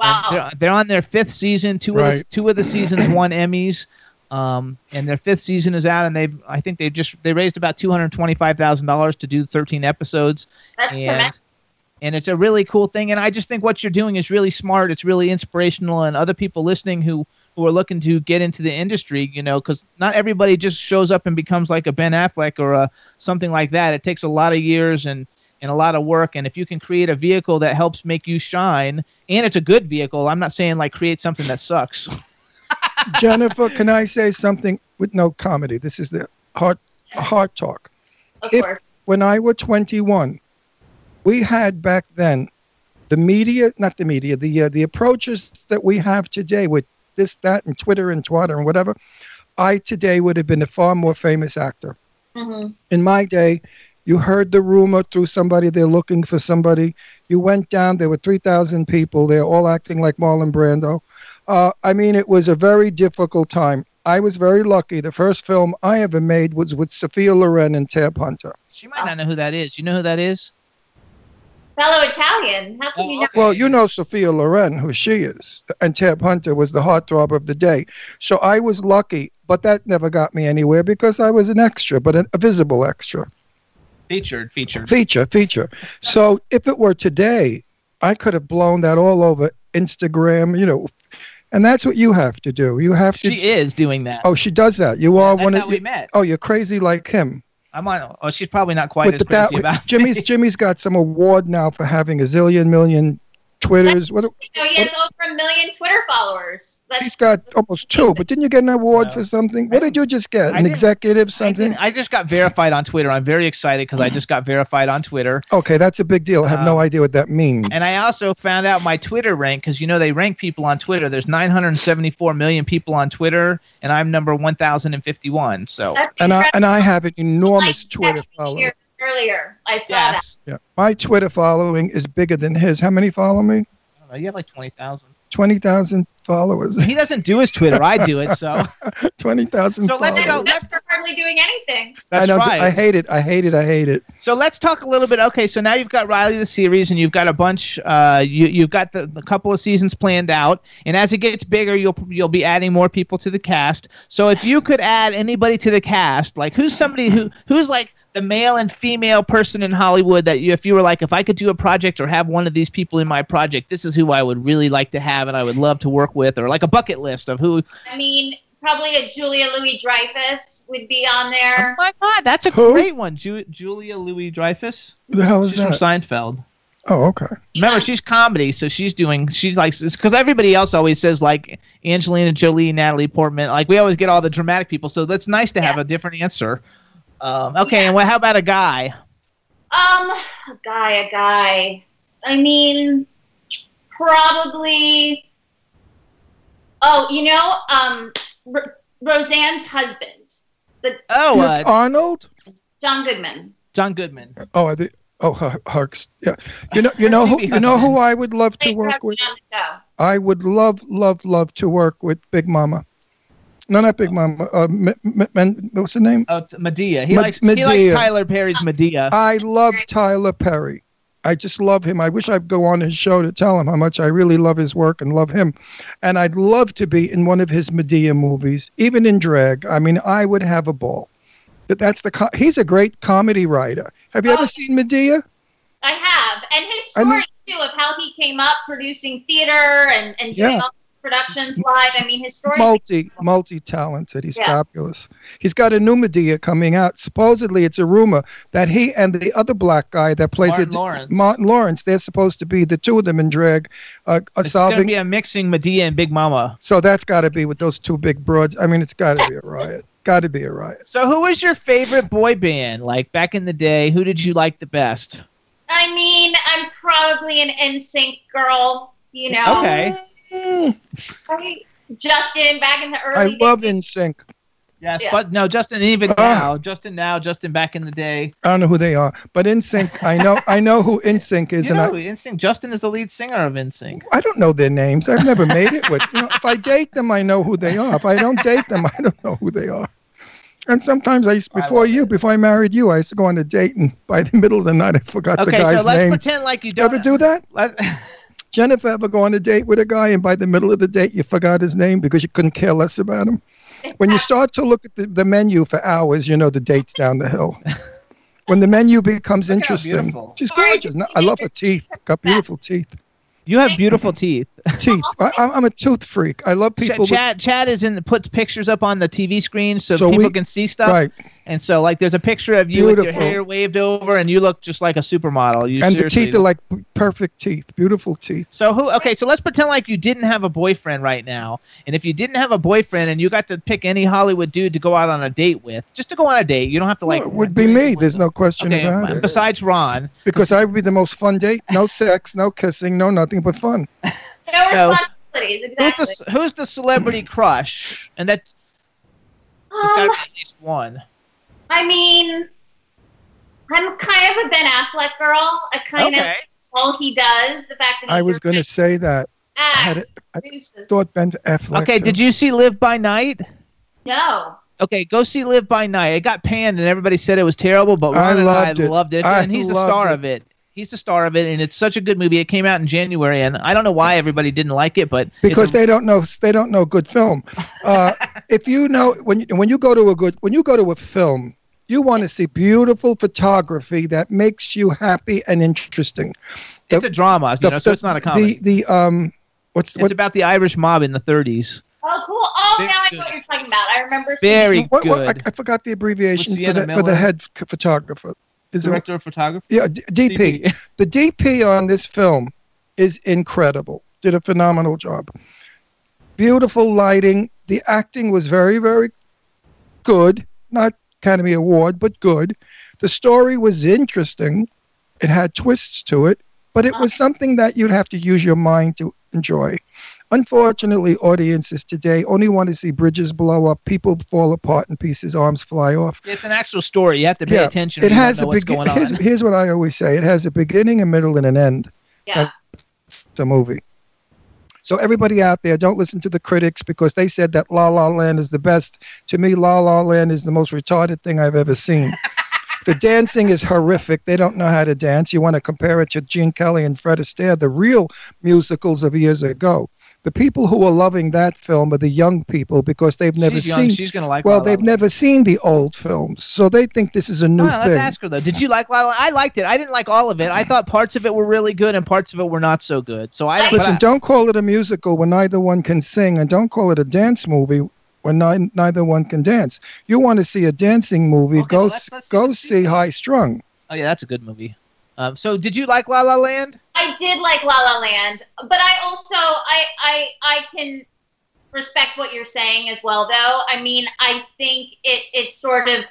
Wow. they're, they're on their fifth season. Two of the, two of the seasons won Emmys, um, and their fifth season is out. And they've I think they've just they raised about two hundred twenty five thousand dollars to do thirteen episodes. That's and and it's a really cool thing. And I just think what you're doing is really smart. It's really inspirational, and other people listening who who are looking to get into the industry, you know, because not everybody just shows up and becomes like a Ben Affleck or a something like that. It takes a lot of years and and a lot of work. And if you can create a vehicle that helps make you shine, and it's a good vehicle, I'm not saying like create something that sucks. Jennifer, can I say something with no comedy? This is the heart heart talk. Of if- course. When I were 21, we had back then the media, not the media, the uh, the approaches that we have today with this, that, and Twitter and Twitter and whatever. I today would have been a far more famous actor. hmm In my day, you heard the rumor through somebody they're looking for somebody. You went down, there were 3,000 people. They're all acting like Marlon Brando. Uh, I mean, it was a very difficult time. I was very lucky. The first film I ever made was with Sophia Loren and Tab Hunter. she might not know who that is. You know who that is? fellow Italian. How can you not? Well, you know Sophia Loren, who she is, and Tab Hunter was the heartthrob of the day. So I was lucky, but that never got me anywhere because I was an extra, but a, a visible extra. Featured, featured. Feature, feature. So if it were today, I could have blown that all over Instagram, you know, and that's what you have to do. You have to. She is doing that. Oh, she does that. You are that's one of we met. Oh, you're crazy like him. I'm on. Oh, she's probably not quite With as the crazy that, about. Jimmy's Jimmy's got some award now for having a zillion million Twitters. What? So he has over a million Twitter followers. That's He's got almost two, but didn't you get an award for something? What did you just get? An executive something? I just got verified on Twitter. I'm very excited because I just got verified on Twitter. Okay, that's a big deal. I have no Um, idea what that means. And I also found out my Twitter rank because you know they rank people on Twitter. There's 974 million people on Twitter, and I'm number 1,051. So that's and I and I have an enormous Twitter Years following. Earlier. I saw yes, Yeah, my Twitter following is bigger than his. How many follow me? I don't know, you have like 20,000. Twenty thousand followers. He doesn't do his Twitter. I do it. So Twenty thousand. So let's that. go. That's for hardly doing anything. that's I know. right. I hate it. I hate it. I hate it. So let's talk a little bit. Okay, so now you've got Riley the series, and you've got a bunch. Uh, you you've got the, the couple of seasons planned out, and as it gets bigger, you'll you'll be adding more people to the cast. So if you could add anybody to the cast, like who's somebody who who's like the male and female person in Hollywood that you, if you were like, if I could do a project or have one of these people in my project, this is who I would really like to have and I would love to work with, or like a bucket list of who. I mean, probably a Julia Louis Dreyfus would be on there. Oh my God, that's a Who? great one, Ju- Julia Louis Dreyfus. Who the hell is She's from? Seinfeld. Oh, okay. Remember, she's comedy, so she's doing. She's like, because everybody else always says like Angelina Jolie, Natalie Portman. Like we always get all the dramatic people, so that's nice to have a different answer. Um, okay, and what? How about a guy? Um, a guy, a guy. I mean, probably. Oh, you know, um, R- Roseanne's husband, the Oh, uh, Arnold. John Goodman. John Goodman. Oh, I think. Oh, Har- Harks. Yeah. You know. You know who. You know who I would love to work with. me on the show. I would love, love, love to work with Big Mama. No, not Big Mom. Uh, M- M- M- what's the name? Oh, Madea. He Ma- likes. He likes Tyler Perry's Madea. I love Tyler Perry. I just love him. I wish I'd go on his show to tell him how much I really love his work and love him. And I'd love to be in one of his Madea movies, even in drag. I mean, I would have a ball. But that's the co- he's a great comedy writer. Have you ever Oh. seen Madea? I have, and his I mean- story too of how he came up producing theater and and doing Yeah. all the productions live. I mean, his story. Multi multi talented. He's Yeah. fabulous. He's got a new Madea coming out. Supposedly, it's a rumor that he and the other black guy that plays Martin it, Lawrence. Martin Lawrence, they're supposed to be the two of them in drag, uh, are It's gonna be a mixing Madea and Big Mama. So that's got to be with those two big broads. I mean, it's got to be a riot. got to be a riot. So who was your favorite boy band? Like back in the day, who did you like the best? I mean, I'm probably an NSYNC girl. You know, Okay. Right? Justin back in the early. I early. love days. NSYNC. Yes, Yeah. but no, Justin. Even Ah. now, Justin now, Justin back in the day. I don't know who they are, but NSYNC. I know. I know who NSYNC is, You and know, I, NSYNC. Justin is the lead singer of NSYNC. I don't know their names. I've never made it with. You know, if I date them, I know who they are. If I don't date them, I don't know who they are. And sometimes I used before love you, before I married you, I used to go on a date, and by the middle of the night, I forgot the guy's name. Okay, so let's name. pretend like you You don't ever do that? Let, Jennifer ever go on a date with a guy, and by the middle of the date, you forgot his name because you couldn't care less about him? When you start to look at the, the menu for hours, you know the date's down the hill. when the menu becomes interesting, she's gorgeous. I love her teeth. Got beautiful teeth. You have beautiful teeth. Teeth. I, I'm I'm a tooth freak. I love Ch- people. with- Chad, Chad is in the, puts pictures up on the TV screen so, So people we- can see stuff. right. And so, like, there's a picture of you with your hair waved over, and you look just like a supermodel. You and the teeth are like perfect teeth, beautiful teeth. So who? Okay, so let's pretend like you didn't have a boyfriend right now, and if you didn't have a boyfriend and you got to pick any Hollywood dude to go out on a date with, just to go on a date, you don't have to like. Well, it would be me. There's no question Okay, about it. besides Ron, Because I would be the most fun date. No sex, no kissing, no nothing but fun. No No. responsibilities. who's Exactly. the who's the celebrity crush? And that there's got to Um, be at least one. I mean, I'm kind of a Ben Affleck girl. I kind Okay. of all he does. The fact that he I was going to say that. I had it, I thought Ben Affleck. Okay, too. did you see Live by Night? No. Okay, go see Live by Night. It got panned and everybody said it was terrible, but I Ron and I loved it. loved it, I and he's the star it. of it. He's the star of it, and it's such a good movie. It came out in January, and I don't know why everybody didn't like it, but because a- they don't know they don't know good film. Uh, if you know when you, when you go to a good when you go to a film, you want to see beautiful photography that makes you happy and interesting. it's a drama, you know, so it's not a comedy. The the um what's it's about the Irish mob in the 30s. Oh, cool. Oh, now I know what you're talking about. I remember seeing Very what, what- I, good. I forgot the abbreviation for the, for the head c- photographer. Is it- Director of photography. Yeah, D- DP. the DP on this film is incredible. Did a phenomenal job. Beautiful lighting. The acting was very, very good. Not Academy Award, but good. The story was interesting. It had twists to it, but it was something that you'd have to use your mind to enjoy. Unfortunately, audiences today only want to see bridges blow up, people fall apart in pieces, arms fly off. It's an actual story. You have to pay attention. or It has a what's begin- Here's, here's what I always say: it has a beginning, a middle, and an end. Yeah. That's the movie. So everybody out there, don't listen to the critics because they said that La La Land is the best. To me, La La Land is the most retarded thing I've ever seen. the dancing is horrific. They don't know how to dance. You want to compare it to Gene Kelly and Fred Astaire, the real musicals of years ago. The people who are loving that film are the young people because they've never She's young. seen. She's gonna like Well, La La they've Land. never seen the old films, so they think this is a new Well, let's thing. ask her though. Did you like La La? I liked it. I didn't like all of it. I thought parts of it were really good and parts of it were not so good. So I Listen, I- don't call it a musical when neither one can sing, and don't call it a dance movie when ni- neither one can dance. You want to see a dancing movie? go s- go see High Strung. Oh yeah, that's a good movie. Um, so did you like La La Land? I did like La La Land, but I also I I I can respect what you're saying as well. Though I mean, I think it it's sort of,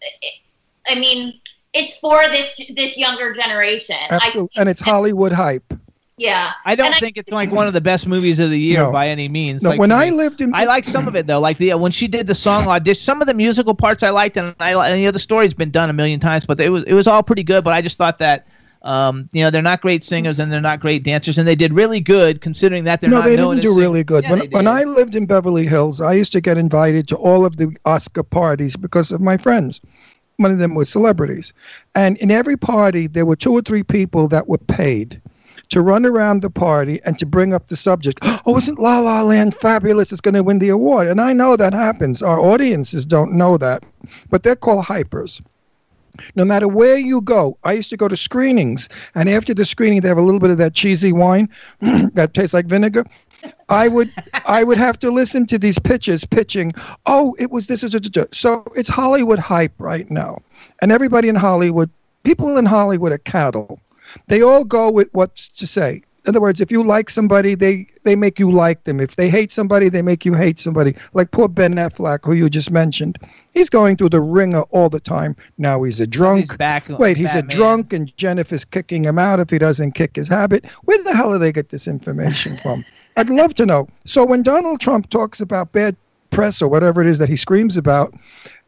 it, I mean, it's for this this younger generation. I, Absolutely, and it's Hollywood hype. Yeah. I don't And think it's like one of the best movies of the year No. by any means. No, Like, when I lived in, I like some of it though. Like the when she did the song audition, some of the musical parts I liked, and I and, you know the story's been done a million times, but it was it was all pretty good. But I just thought that. Um, you know they're not great singers and they're not great dancers, and they did really good considering that they're no, not they known didn't as do sing- really good. Yeah, when when. I lived in Beverly Hills, I used to get invited to all of the Oscar parties because of my friends. One of them was celebrities, and in every party there were two or three people that were paid to run around the party and to bring up the subject. Oh, isn't La La Land fabulous? It's going to win the award. And I know that happens. Our audiences don't know that, but they're called hypers. No matter where you go, I used to go to screenings, and after the screening, they have a little bit of that cheesy wine that tastes like vinegar. I would, I would have to listen to these pitches pitching. Oh, it was this. is So it's Hollywood hype right now, and everybody in Hollywood, people in Hollywood are cattle. They all go with what's to say. In other words, if you like somebody, they they make you like them. If they hate somebody, they make you hate somebody. Like poor Ben Affleck, who you just mentioned, he's going through the wringer all the time. Now he's a drunk. back Wait, he's a drunk, and Jennifer's kicking him out if he doesn't kick his habit. Where the hell do they get this information from? I'd love to know. So when Donald Trump talks about bad press or whatever it is that he screams about,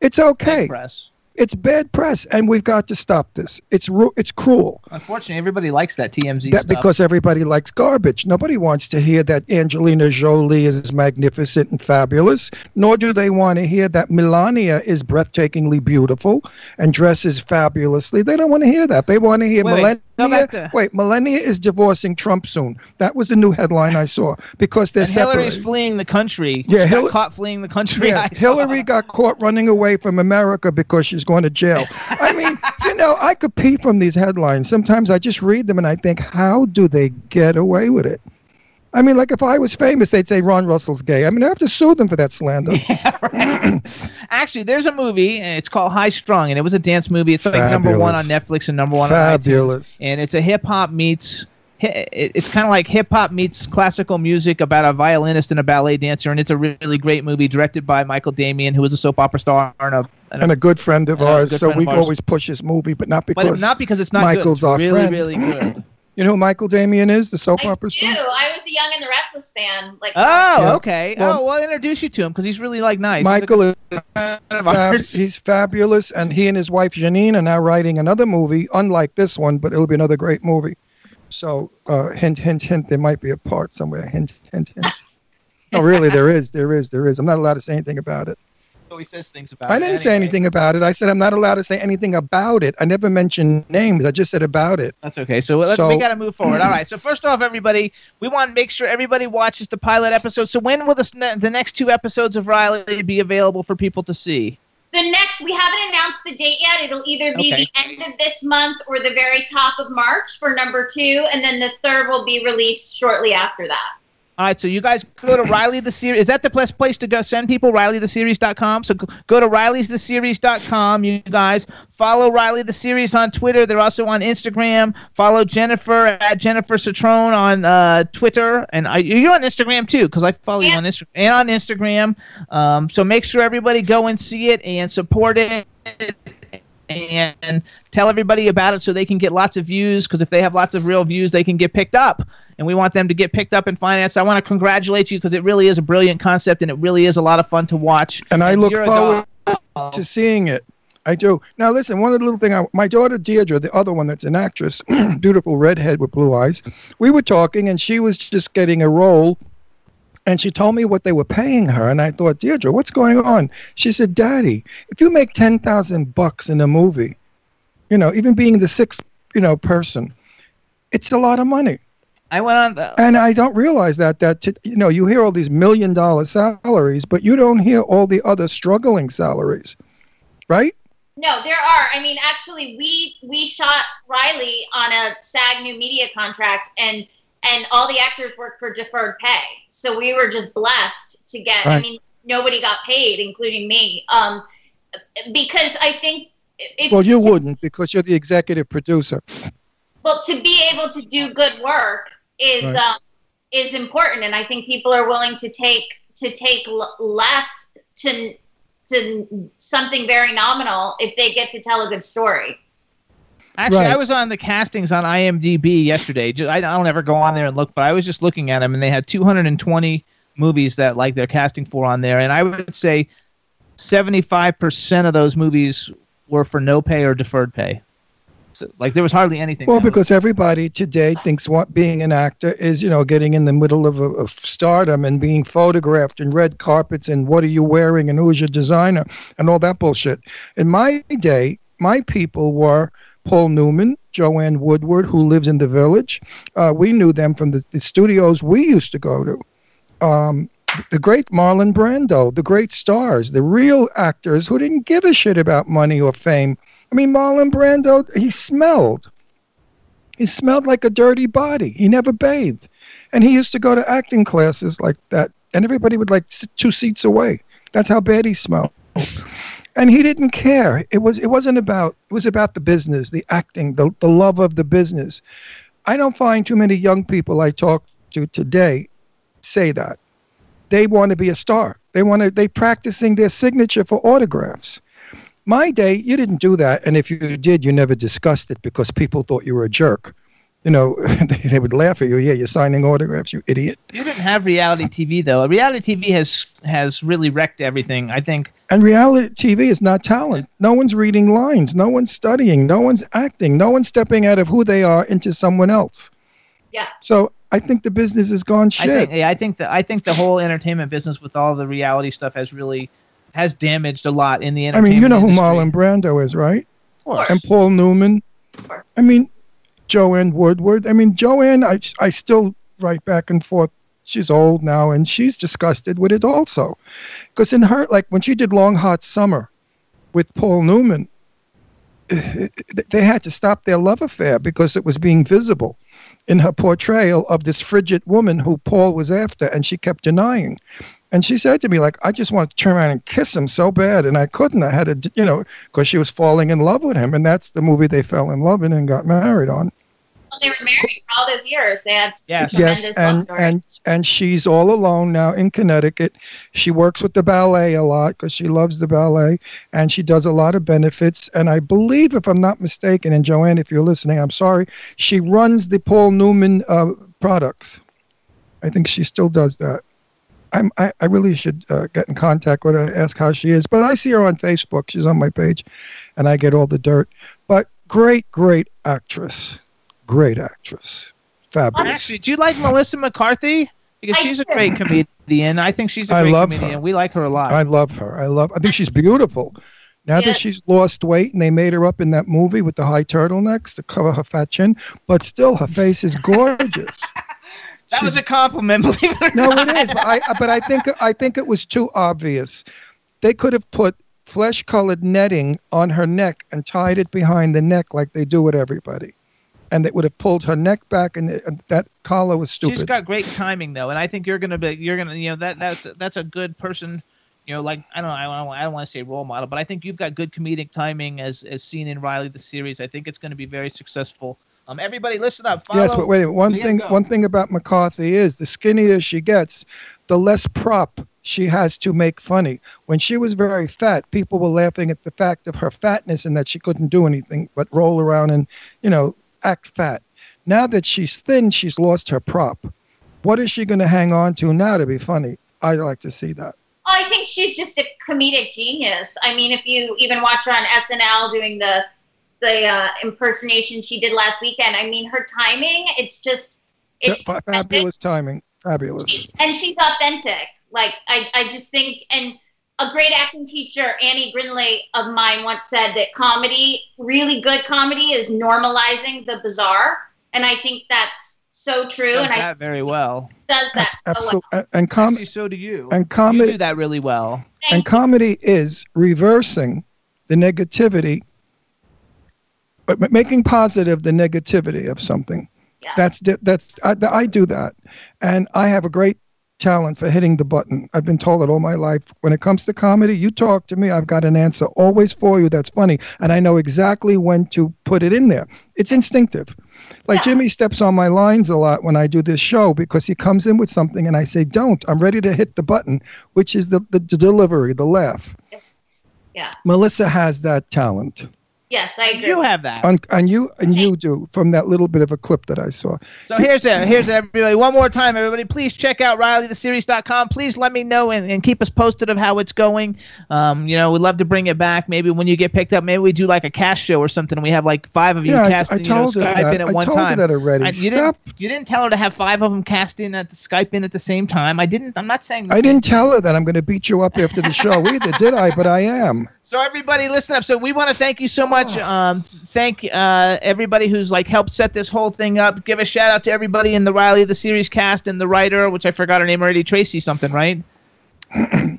it's okay. press. It's bad press, and we've got to stop this. It's ru- it's cruel. Unfortunately, everybody likes that TMZ That stuff. because everybody likes garbage. Nobody wants to hear that Angelina Jolie is magnificent and fabulous, nor do they want to hear that Melania is breathtakingly beautiful and dresses fabulously. They don't want to hear that. They want to hear Melania. Go back to- Wait, Melania is divorcing Trump soon. That was the new headline I saw because they're and Hillary's separated. fleeing the country. Yeah, Hillary- caught fleeing the country. Yeah. Hillary got caught running away from America because she's going to jail. I mean, you know, I could pee from these headlines. Sometimes I just read them and I think, how do they get away with it? I mean, like if I was famous, they'd say Ron Russell's gay. I mean, I have to sue them for that slander. Actually, there's a movie. and It's called High Strung, and it was a dance movie. It's like number one on Netflix and number one on Fabulous. iTunes. And it's a hip hop meets. It's kind of like hip hop meets classical music about a violinist and a ballet dancer, and it's a really great movie directed by Michael Damian, who was a soap opera star and a, And a good friend of ours, so we always push his movie, but not but because not because it's not Michael's good. our really, friend. really good. You know who Michael Damian is, the soap opera Ew, star? I was a Young and the Restless fan. Like, Oh, Yeah. okay. Well- oh, well, introduce you to him because he's really like nice. He's a Michael is good friend of fab- he's fabulous, and he and his wife Janeen are now writing another movie, unlike this one, but it'll be another great movie. So, uh, hint, hint, hint. There might be a part somewhere. Hint, hint, hint. no, really, there is, there is, there is. I'm not allowed to say anything about it. Always says things about I it. didn't say anyway. anything about it. I said I'm not allowed to say anything about it. I never mentioned names. I just said about it. That's okay. So, let's, So- we got to move forward. All right. So first off, everybody, we want to make sure everybody watches the pilot episode. So when will the, the next two episodes of Riley be available for people to see? The next, we haven't announced the date yet. It'll either be Okay. the end of this month or the very top of March for number two, and then the third will be released shortly after that. All right, so you guys go to Riley the Series. Is that the best place to go send people? RileyTheSeries.com. So go- to Riley'sTheSeries.com. You guys follow Riley the Series on Twitter. They're also on Instagram. Follow Jennifer at Jennifer Cetrone on uh, Twitter, and I, you're on Instagram too, because I follow you on Instagram and on Instagram. Um, so make sure everybody go and see it and support it. And tell everybody about it so they can get lots of views. Because if they have lots of real views, they can get picked up and we want them to get picked up and financed. I want to congratulate you because it really is a brilliant concept and it really is a lot of fun to watch. And I look forward dog. to seeing it. I do. Now, listen, one of the little thing, I, my daughter Deirdre, the other one that's an actress, beautiful redhead with blue eyes, we were talking and she was just getting a role and she told me what they were paying her. And I thought, Deirdre, what's going on? She said, Daddy, if you make 10,000 bucks in a movie, you know, even being the sixth, you know, person, it's a lot of money. I went on the. And I don't realize that that t- you know you hear all these million dollar salaries, but you don't hear all the other struggling salaries, right? No, there are. I mean, actually, we we shot Riley on a SAG New Media contract, and and all the actors worked for deferred pay. So we were just blessed to get. I mean, nobody got paid, including me, um, because I think. If, Well, you wouldn't because you're the executive producer. Well, to be able to do good work is Right. um, is important, and I think people are willing to take to take l- less to to something very nominal if they get to tell a good story. Actually, Right. I was on the castings on IMDb yesterday. Ju- I don't ever go on there and look, but I was just looking at them, and they had 220 movies that like they're casting for on there, and I would say 75% of those movies were for no pay or deferred pay. So, like there was hardly anything. Well, that was- because everybody today thinks what being an actor is, you know, getting in the middle of, a, of stardom and being photographed in red carpets and what are you wearing and who's your designer and all that bullshit. In my day, my people were Paul Newman, Joanne Woodward, who lives in the village. Uh, we knew them from the, the studios we used to go to. Um, the great Marlon Brando, the great stars, the real actors who didn't give a shit about money or fame. I mean, Marlon Brando, he smelled. He smelled like a dirty body. He never bathed. And he used to go to acting classes like that, and everybody would like sit two seats away. That's how bad he smelled. And he didn't care. It was it wasn't about it was about the business, the acting, the the love of the business. I don't find too many young people I talk to today say that. They want to be a star. They want to they practicing their signature for autographs. My day, you didn't do that, and if you did, you never discussed it because people thought you were a jerk. You know, they, they would laugh at you. Yeah, you're signing autographs, you idiot. you didn't have reality TV though. Reality TV has has really wrecked everything. I think. And reality TV is not talent. No one's reading lines. No one's studying. No one's acting. No one's stepping out of who they are into someone else. Yeah. So I think the business has gone I shit. think, yeah, I think the I think the whole entertainment business with all the reality stuff has really has damaged a lot in the entertainment. I mean, you know who industry. Marlon Brando is, right? Of course. And Paul Newman. I mean, Joanne Woodward. I mean, Joanne, I, I still write back and forth. She's old now, and she's disgusted with it also. Because in her, like when she did Long Hot Summer with Paul Newman, eh, they had to stop their love affair because it was being visible in her portrayal of this frigid woman who Paul was after, and she kept denying. And she said to me, like, I just wanted to turn around and kiss him so bad, and I couldn't. I had to, you know, because she was falling in love with him, and that's the movie they fell in love in and got married on. Well, they were married for all those years. They had Yes. tremendous Yes, love and story. and and she's all alone now in Connecticut. She works with the ballet a lot because she loves the ballet, and she does a lot of benefits. And I believe, if I'm not mistaken, and Joanne, if you're listening, I'm sorry, she runs the Paul Newman uh, products. I think she still does that. I'm, I, I really should uh, get in contact with her and ask how she is. But I see her on Facebook. She's on my page, and I get all the dirt. But great, great actress. Great actress. Fabulous. Actually, do you like Melissa McCarthy? because she's a great comedian. I think she's a great love her. comedian. We like her a lot. I love her. I love. I think she's beautiful. Now Yeah. that she's lost weight and they made her up in that movie with the high turtlenecks to cover her fat chin, but still her face is gorgeous. that was a compliment, believe it or no, not. it is. But I, but I think I think it was too obvious. They could have put flesh-colored netting on her neck and tied it behind the neck like they do with everybody, and it would have pulled her neck back, and it, that collar was stupid. She's got great timing though, and I think you're gonna be you're gonna you know that that's that's a good person. You know, like I don't know, I don't, I don't want to say role model, but I think you've got good comedic timing as as seen in Riley the series. I think it's going to be very successful. Um, everybody, listen up. Follow. Yes, but wait a minute. One Yeah, thing, one thing about McCarthy is the skinnier she gets, the less prop she has to make funny. When she was very fat, people were laughing at the fact of her fatness and that she couldn't do anything but roll around and, you know, act fat. Now that she's thin, she's lost her prop. What is she going to hang on to now to be funny? I'd like to see that. I think she's just a comedic genius. I mean, if you even watch her on SNL doing the the uh, impersonation she did last weekend, I mean, her timing, it's just it's Fa- fabulous timing. Fabulous. and she's authentic. Like I, I just think and a great acting teacher, Annie Grinley of mine, once said that comedy, really good comedy, is normalizing the bizarre, and I think that's so true. Does and I that very well. does that so well. Absolutely. And com- Actually, so do you. and you comedy do that really well. and comedy is reversing the negativity but making positive the negativity of something. That's that's I, I do that. And i have a great talent for hitting the button. I've been told it all my life. When it comes to comedy you talk to me i've got an answer always for you that's funny. And i know exactly when to put it in there. It's instinctive. Like jimmy steps on my lines a lot when i do this show because he comes in with something and i say don't. I'm ready to hit the button which is the, the, the delivery the laugh. Yeah. melissa has that talent Yes, I agree. You have that. and, and you and you do from that little bit of a clip that i saw So here's it. Here's everybody. One more time, everybody. Please check out RileyTheSeries.com. Please let me know and, and keep us posted of how it's going. Um, you know, we'd love to bring it back. Maybe when you get picked up, maybe we do like a cast show or something. We have like five of you Yeah, I- cast I in, you know, Skype that. in at I one told her time. that already. I- you Stop. didn't. You didn't tell her to have five of them cast in at the Skype in at the same time. I didn't. I'm not saying. the i didn't tell her that i'm going to beat you up after the show either did i but i am So everybody, listen up. So we want to thank you so much. Um, thank uh, everybody who's like helped set this whole thing up. Give a shout out to everybody in the Riley the series cast and the writer, which I forgot her name already, Tracy something, right?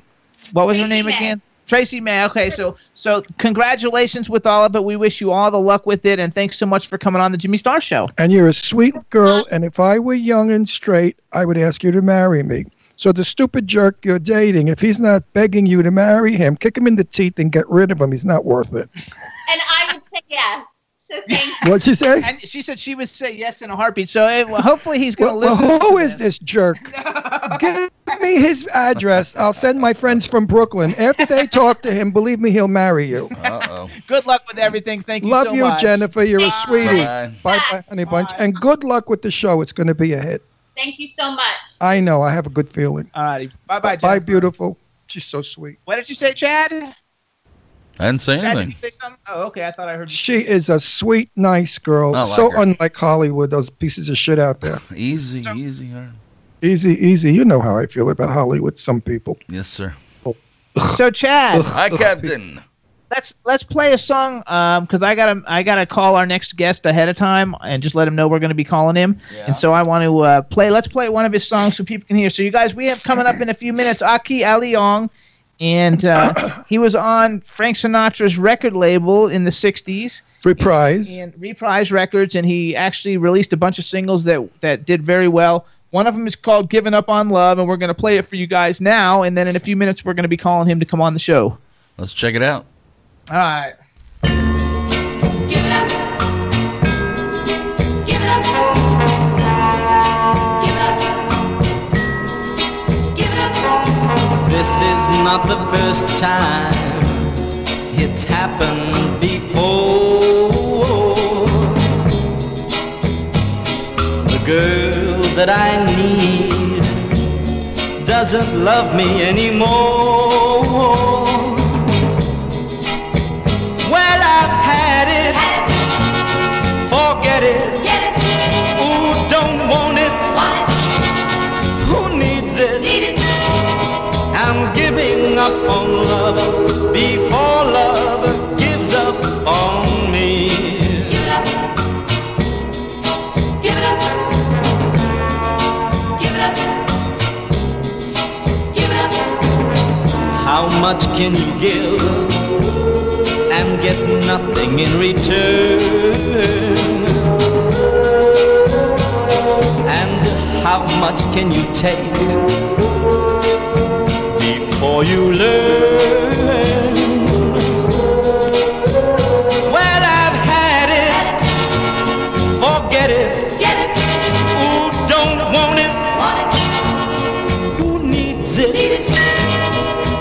what was her name May. again? Tracy May. Okay, so so congratulations with all of it. We wish you all the luck with it, and thanks so much for coming on the Jimmy Star Show. and you're a sweet girl and if i were young and straight i would ask you to marry me so the stupid jerk you're dating if he's not begging you to marry him kick him in the teeth and get rid of him he's not worth it And I would say yes. So what'd you say And she said she would say yes in a heartbeat. So eh, well, hopefully he's going to well, listen. well, who to is this jerk? Give me his address. I'll send my friends from Brooklyn. After they talk to him, believe me, he'll marry you. Uh-oh. Good luck with everything. Thank you Love so you, much. Jennifer. You're a sweetie. Bye. Bye, bye, honey bunch. And good luck with the show. It's going to be a hit. Thank you so much. I know. I have a good feeling. All righty. Bye bye. Bye, beautiful. She's so sweet. What did you say, Chad? I didn't say Chad, did anything. you say something? Oh, okay. I thought I heard you. She is a sweet, nice girl. I like so her. unlike Hollywood, those pieces of shit out there. Easy, easy. all right. Easy, easy. You know how I feel about Hollywood. Some people. Yes, sir. So, Chad, Hi, Captain. Let's let's play a song um because I gotta I gotta call our next guest ahead of time and just let him know we're gonna be calling him. Yeah. And so I want to uh, play. Let's play one of his songs so people can hear. So you guys, we have coming up in a few minutes Aki Aleong, and uh, he was on Frank Sinatra's record label in the '60s. Reprise. and Reprise Records, and he actually released a bunch of singles that that did very well. One of them is called "Giving Up on Love," and we're going to play it for you guys now. And then in a few minutes, we're going to be calling him to come on the show. Let's check it out. All right. Give it up. Give it up. Give it up. Give it up. This is not the first time it's happened before. The girl that I need doesn't love me anymore. Forget it. Ooh, don't want it. Who needs it? I'm giving up on love before love gives up on me. Give it up. Give it up. Give it up. Give it up. How much can you give and get nothing in return? How much can you take before you learn? Well, I've had it, forget it. Get it. Who don't want it? Want it. Who needs it? Need it.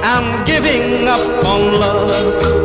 I'm giving up on love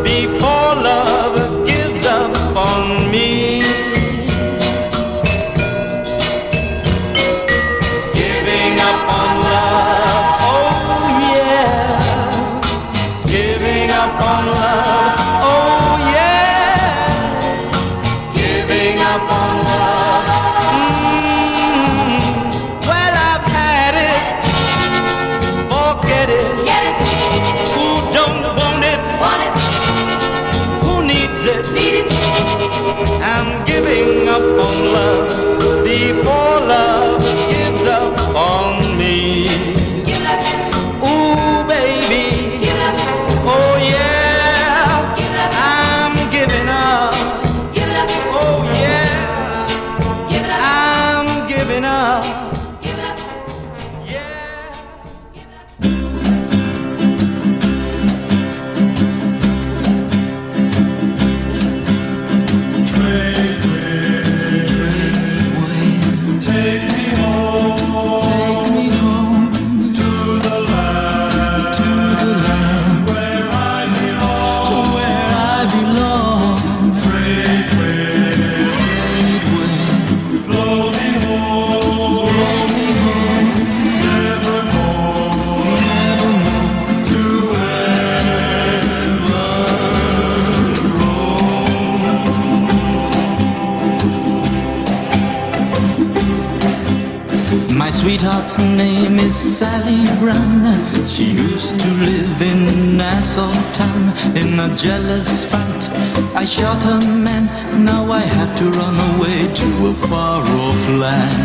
is Sally Brown. She used to live in Nassau town. In a jealous fight, I shot a man. Now I have to run away to a far off land.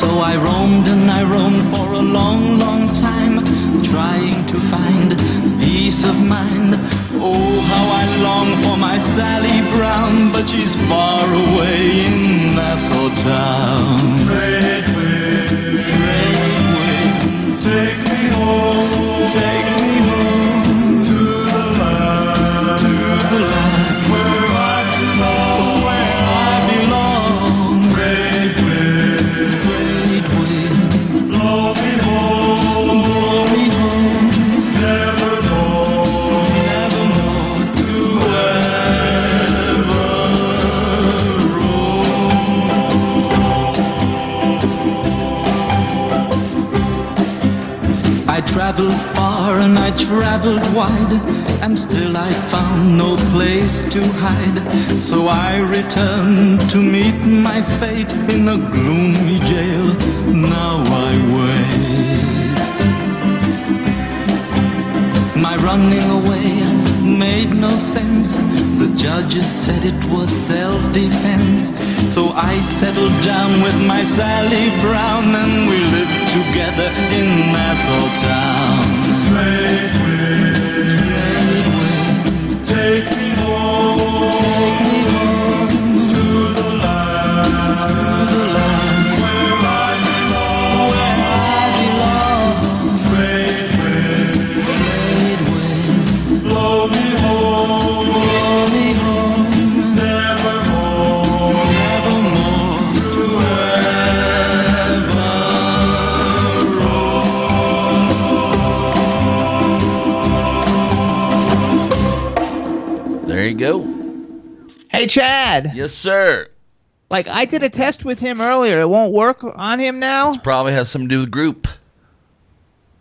So I roamed and I roamed for a long, long time, trying to find peace of mind. Oh, how I long for my Sally Brown, but she's far away in Nassau town. Traveled wide, and still I found no place to hide. So I returned to meet my fate in a gloomy jail. Now I wait. My running away made no sense. The judges said it was self defense. So I settled down with my Sally Brown and we lived together in Nassau town. Trade take me home Chad. Yes, sir. Like I did a test with him earlier. It won't work on him now. Probably has something to do with group.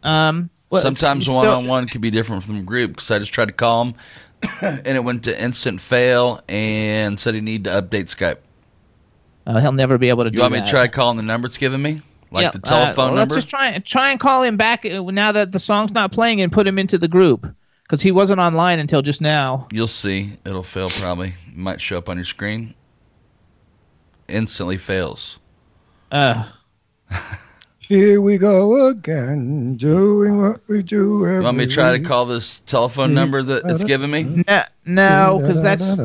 Um. well, Sometimes one on one can be different from group because I just tried to call him and it went to instant fail and said he need to update Skype. Uh, he'll never be able to do You want me to try calling the number it's giving me? Like Yeah, the telephone uh, number. Let's just try try and call him back uh, now that the song's not playing and put him into the group because he wasn't online until just now. You'll see. It'll fail probably. Might show up on your screen. Instantly fails. Uh, Here we go again, doing what we do. Every You want me to try to call this telephone number that it's giving me? No, no, because that's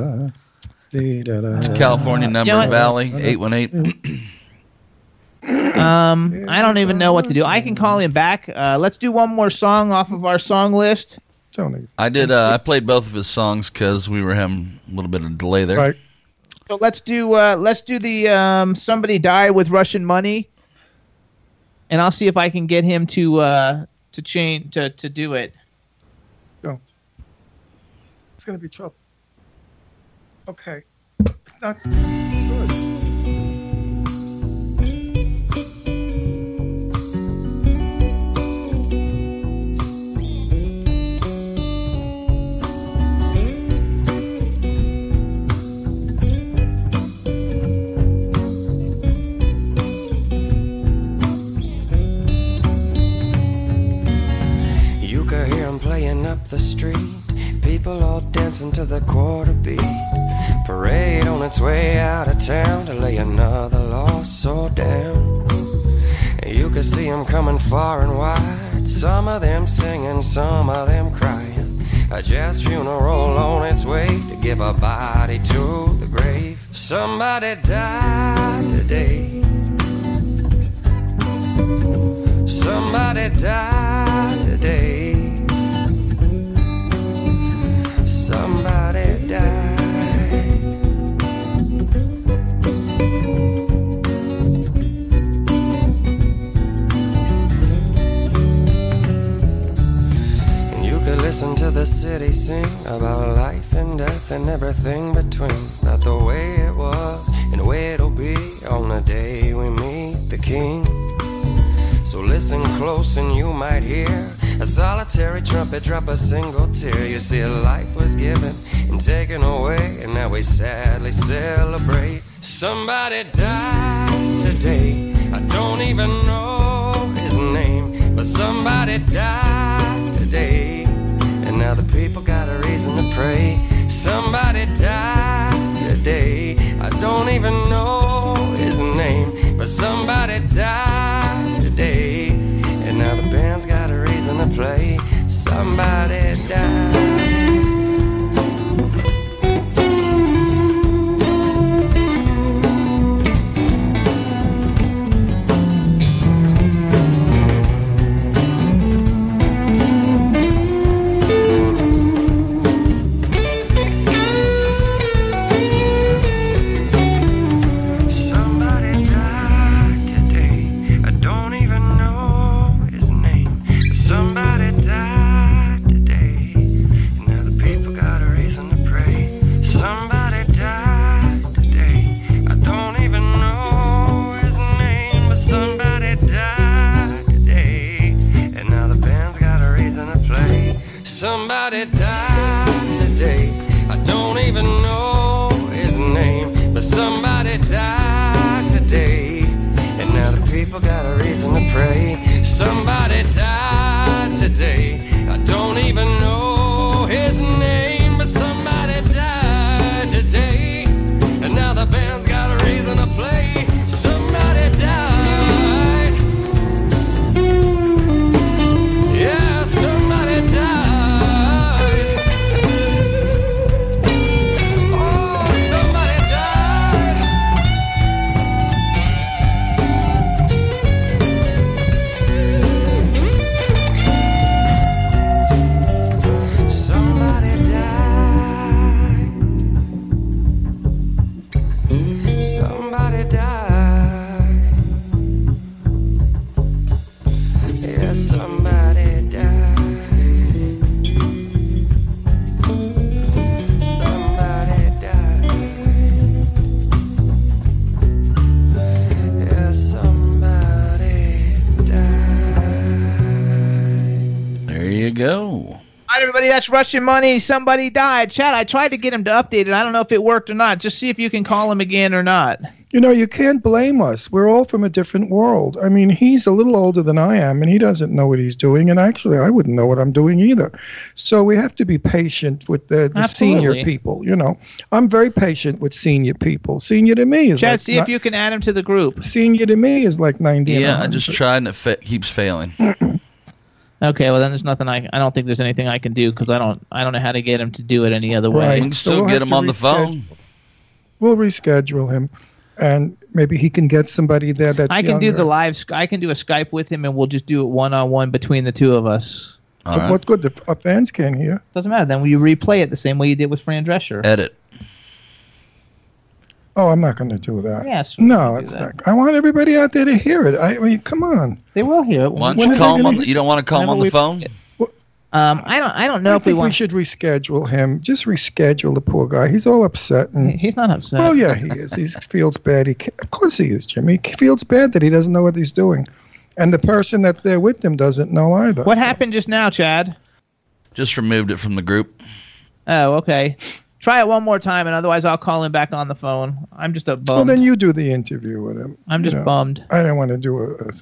It's a California number, You know? Valley eight one eight. um. I don't even know what to do. I can call him back. Uh, let's do one more song off of our song list. Tony. I did. Uh, I played both of his songs because we were having a little bit of delay there. Right. So let's do uh, let's do the um, somebody die with Russian money, and I'll see if I can get him to uh, to change to to do it. Don't. It's gonna be trouble. Okay. It's not good. Up the street. People all dancing to the quarter beat. Parade on its way out of town to lay another lost soul down. You could see 'em coming far and wide. Some of them singing, some of them crying. A jazz funeral on its way to give a body to the grave. Somebody died today. Somebody died today. The city sing about life and death and everything between. About the way it was and the way it'll be on the day we meet the king. So listen close and you might hear a solitary trumpet drop a single tear. You see, life was given and taken away, and now we sadly celebrate. Somebody died today. I don't even know his name, but somebody died today. Now the people got a reason to pray. Somebody died today. I don't even know his name, but somebody died today. And now the band's got a reason to play. Somebody died. That's Russian money. Somebody died. Chad, I tried to get him to update it. I don't know if it worked or not. Just see if you can call him again or not. You know, you can't blame us. We're all from a different world. I mean, he's a little older than I am, and he doesn't know what he's doing. And actually, I wouldn't know what I'm doing either. So we have to be patient with the, the senior people. You know, I'm very patient with senior people. Senior to me is Chad, like see if you can add him to the group. Senior to me is like 90. Yeah, I just tried and it fa- keeps failing. Okay, well then there's nothing I I don't think there's anything I can do because I don't I don't know how to get him to do it any other way. Right. We can So still we'll get him to on the phone. We'll reschedule him, and maybe he can get somebody there that's I can do the live. Sky- I can do a Skype with him, and we'll just do it one on one between the two of us. But What good? The our fans can't hear. Doesn't matter. Then you replay it the same way you did with Fran Drescher. Edit. Oh, I'm not going to do that. Yes, No, it's that. not. I want everybody out there to hear it. I, I mean, come on. They will hear it. Why don't you are call him on the, You don't want to call him on the we- phone? Um, I don't. I don't know I if we think we want. should reschedule him. Just reschedule the poor guy. He's all upset. And, He's not upset. well, yeah, he is. He feels bad. He of course he is, Jimmy. He feels bad that he doesn't know what he's doing, and the person that's there with him doesn't know either. What happened just now, Chad? Just removed it from the group. Oh, okay. Try it one more time, and otherwise I'll call him back on the phone. I'm just a bummed. Well, then you do the interview with him. I'm just know. bummed. I don't want to do a. a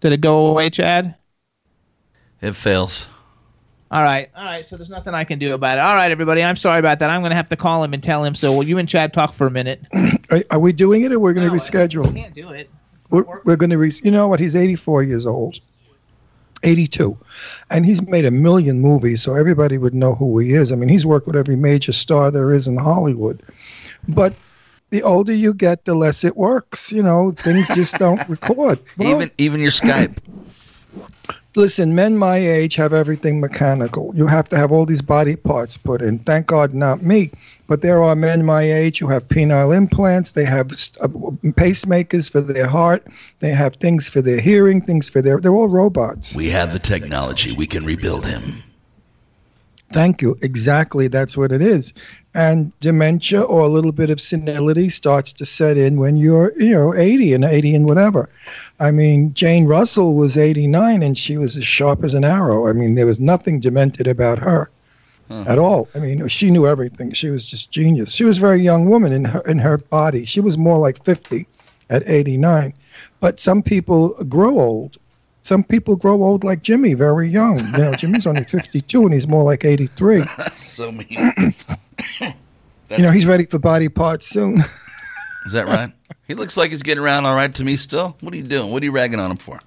Did it go away, Chad? It fails. All right, all right. So there's nothing I can do about it. All right, everybody. I'm sorry about that. I'm going to have to call him and tell him. So will you and Chad talk for a minute? are, are we doing it, or we're going to reschedule? We can't do it. We're, we're going to, re- you know what? He's 84 years old, 82, and he's made a million movies, so everybody would know who he is. I mean, he's worked with every major star there is in Hollywood, but the older you get, the less it works. You know, things just don't record. Well, even even your Skype. Listen, men my age have everything mechanical. You have to have all these body parts put in. Thank God, not me. But there are men my age who have penile implants. They have uh, pacemakers for their heart. They have things for their hearing, things for their. They're all robots. We have the technology. We can rebuild him. Thank you. Exactly. That's what it is. And dementia or a little bit of senility starts to set in when you're, you know, 80 and 80 and whatever. I mean, Jane Russell was 89 and she was as sharp as an arrow. I mean, there was nothing demented about her at all. I mean, she knew everything. She was just genius. She was a very young woman in her in her body. She was more like 50 at 89. But some people grow old. Some people grow old like Jimmy, very young. You know, Jimmy's only 52 and he's more like 83. So mean. you know, he's ready for body parts soon. Is that right? he looks like he's getting around all right to me still. What are you doing? What are you ragging on him for?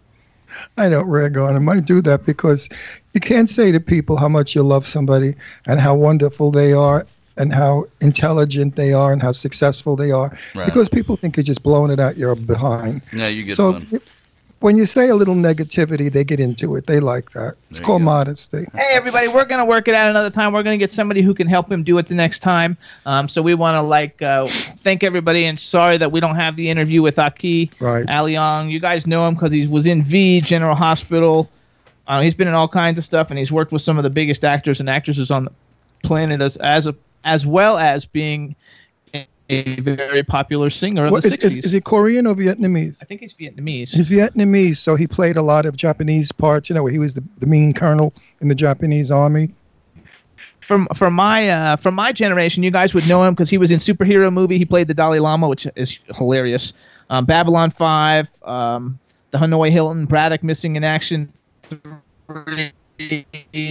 I don't rag on him. I do that because you can't say to people how much you love somebody and how wonderful they are and how intelligent they are and how successful they are Right. because people think you're just blowing it out your behind. Yeah, you get so fun. When you say a little negativity, they get into it. They like that. It's There called modesty. Hey, everybody, we're going to work it out another time. We're going to get somebody who can help him do it the next time. Um, so we want to like uh, thank everybody and sorry that we don't have the interview with Aki Right. Aleong. You guys know him because he was in V General Hospital. Uh, he's been in all kinds of stuff, and he's worked with some of the biggest actors and actresses on the planet, as as a, as well as being a, a very popular singer of What, the is, is, '60s. is he Korean or Vietnamese? I think he's Vietnamese. He's Vietnamese, so he played a lot of Japanese parts. You know, he was the, the mean colonel in the Japanese army. from from my uh, from my generation, you guys would know him because he was in superhero movie. He played the Dalai Lama, which is hilarious. Um, Babylon Five, um, the Hanoi Hilton, Braddock missing in action, three,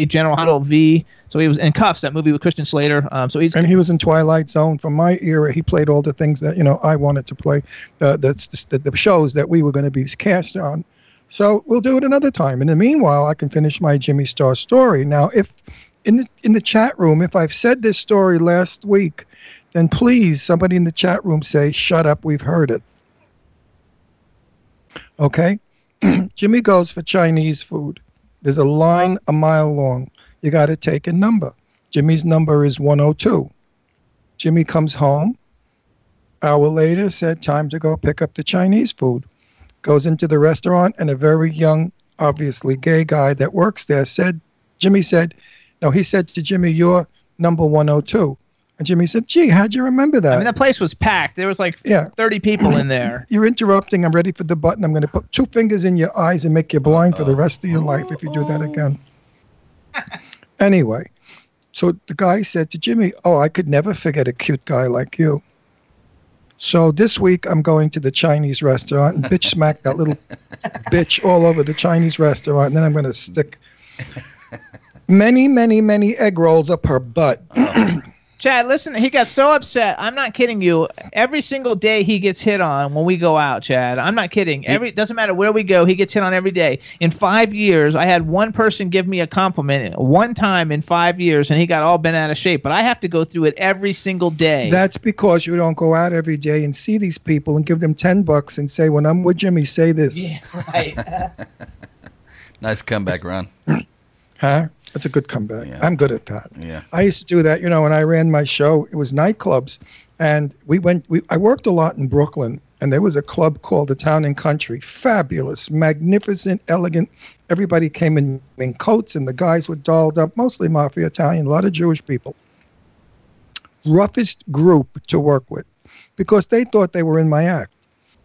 General Hospital V. So he was in Kuffs, that movie with Christian Slater. Um, so he's and he was in Twilight Zone. From my era, he played all the things that you know I wanted to play, uh, the, the the shows that we were going to be cast on. So we'll do it another time. In the meanwhile, I can finish my Jimmy Star story. Now, if in the in the chat room, if I've said this story last week, then please somebody in the chat room say, "Shut up, we've heard it." Okay, Jimmy goes for Chinese food. There's a line a mile long. You got to take a number. Jimmy's number is 102. Jimmy comes home. Hour later, said, Time to go pick up the Chinese food. Goes into the restaurant, and a very young, obviously gay guy that works there said, Jimmy said, No, he said to Jimmy, You're number 102. And Jimmy said, Gee, how'd you remember that? I mean, the place was packed. There was like Yeah. 30 people in there. You're interrupting. I'm ready for the button. I'm going to put two fingers in your eyes and make you blind for the rest of your life if you do that again. Anyway, So the guy said to Jimmy, "Oh, I could never forget a cute guy like you." So this week I'm going to the Chinese restaurant and bitch smack that little bitch all over the Chinese restaurant, and then I'm going to stick many, many, many egg rolls up her butt. Chad, listen, he got so upset. I'm not kidding you. Every single day he gets hit on when we go out, Chad. I'm not kidding. Every doesn't matter where we go, he gets hit on every day. In five years, I had one person give me a compliment one time in five years, and he got all bent out of shape. But I have to go through it every single day. That's because you don't go out every day and see these people and give them ten bucks and say, "When I'm with Jimmy, say this." Yeah, right. Nice comeback, Ron. Huh? That's a good comeback. I'm good at that. Yeah. I used to do that, you know, when I ran my show, it was nightclubs. And we went, we, I worked a lot in Brooklyn, and there was a club called the Town and Country. Fabulous, magnificent, elegant. Everybody came in, in coats, and the guys were dolled up, mostly mafia Italian, a lot of Jewish people. Roughest group to work with because they thought they were in my act.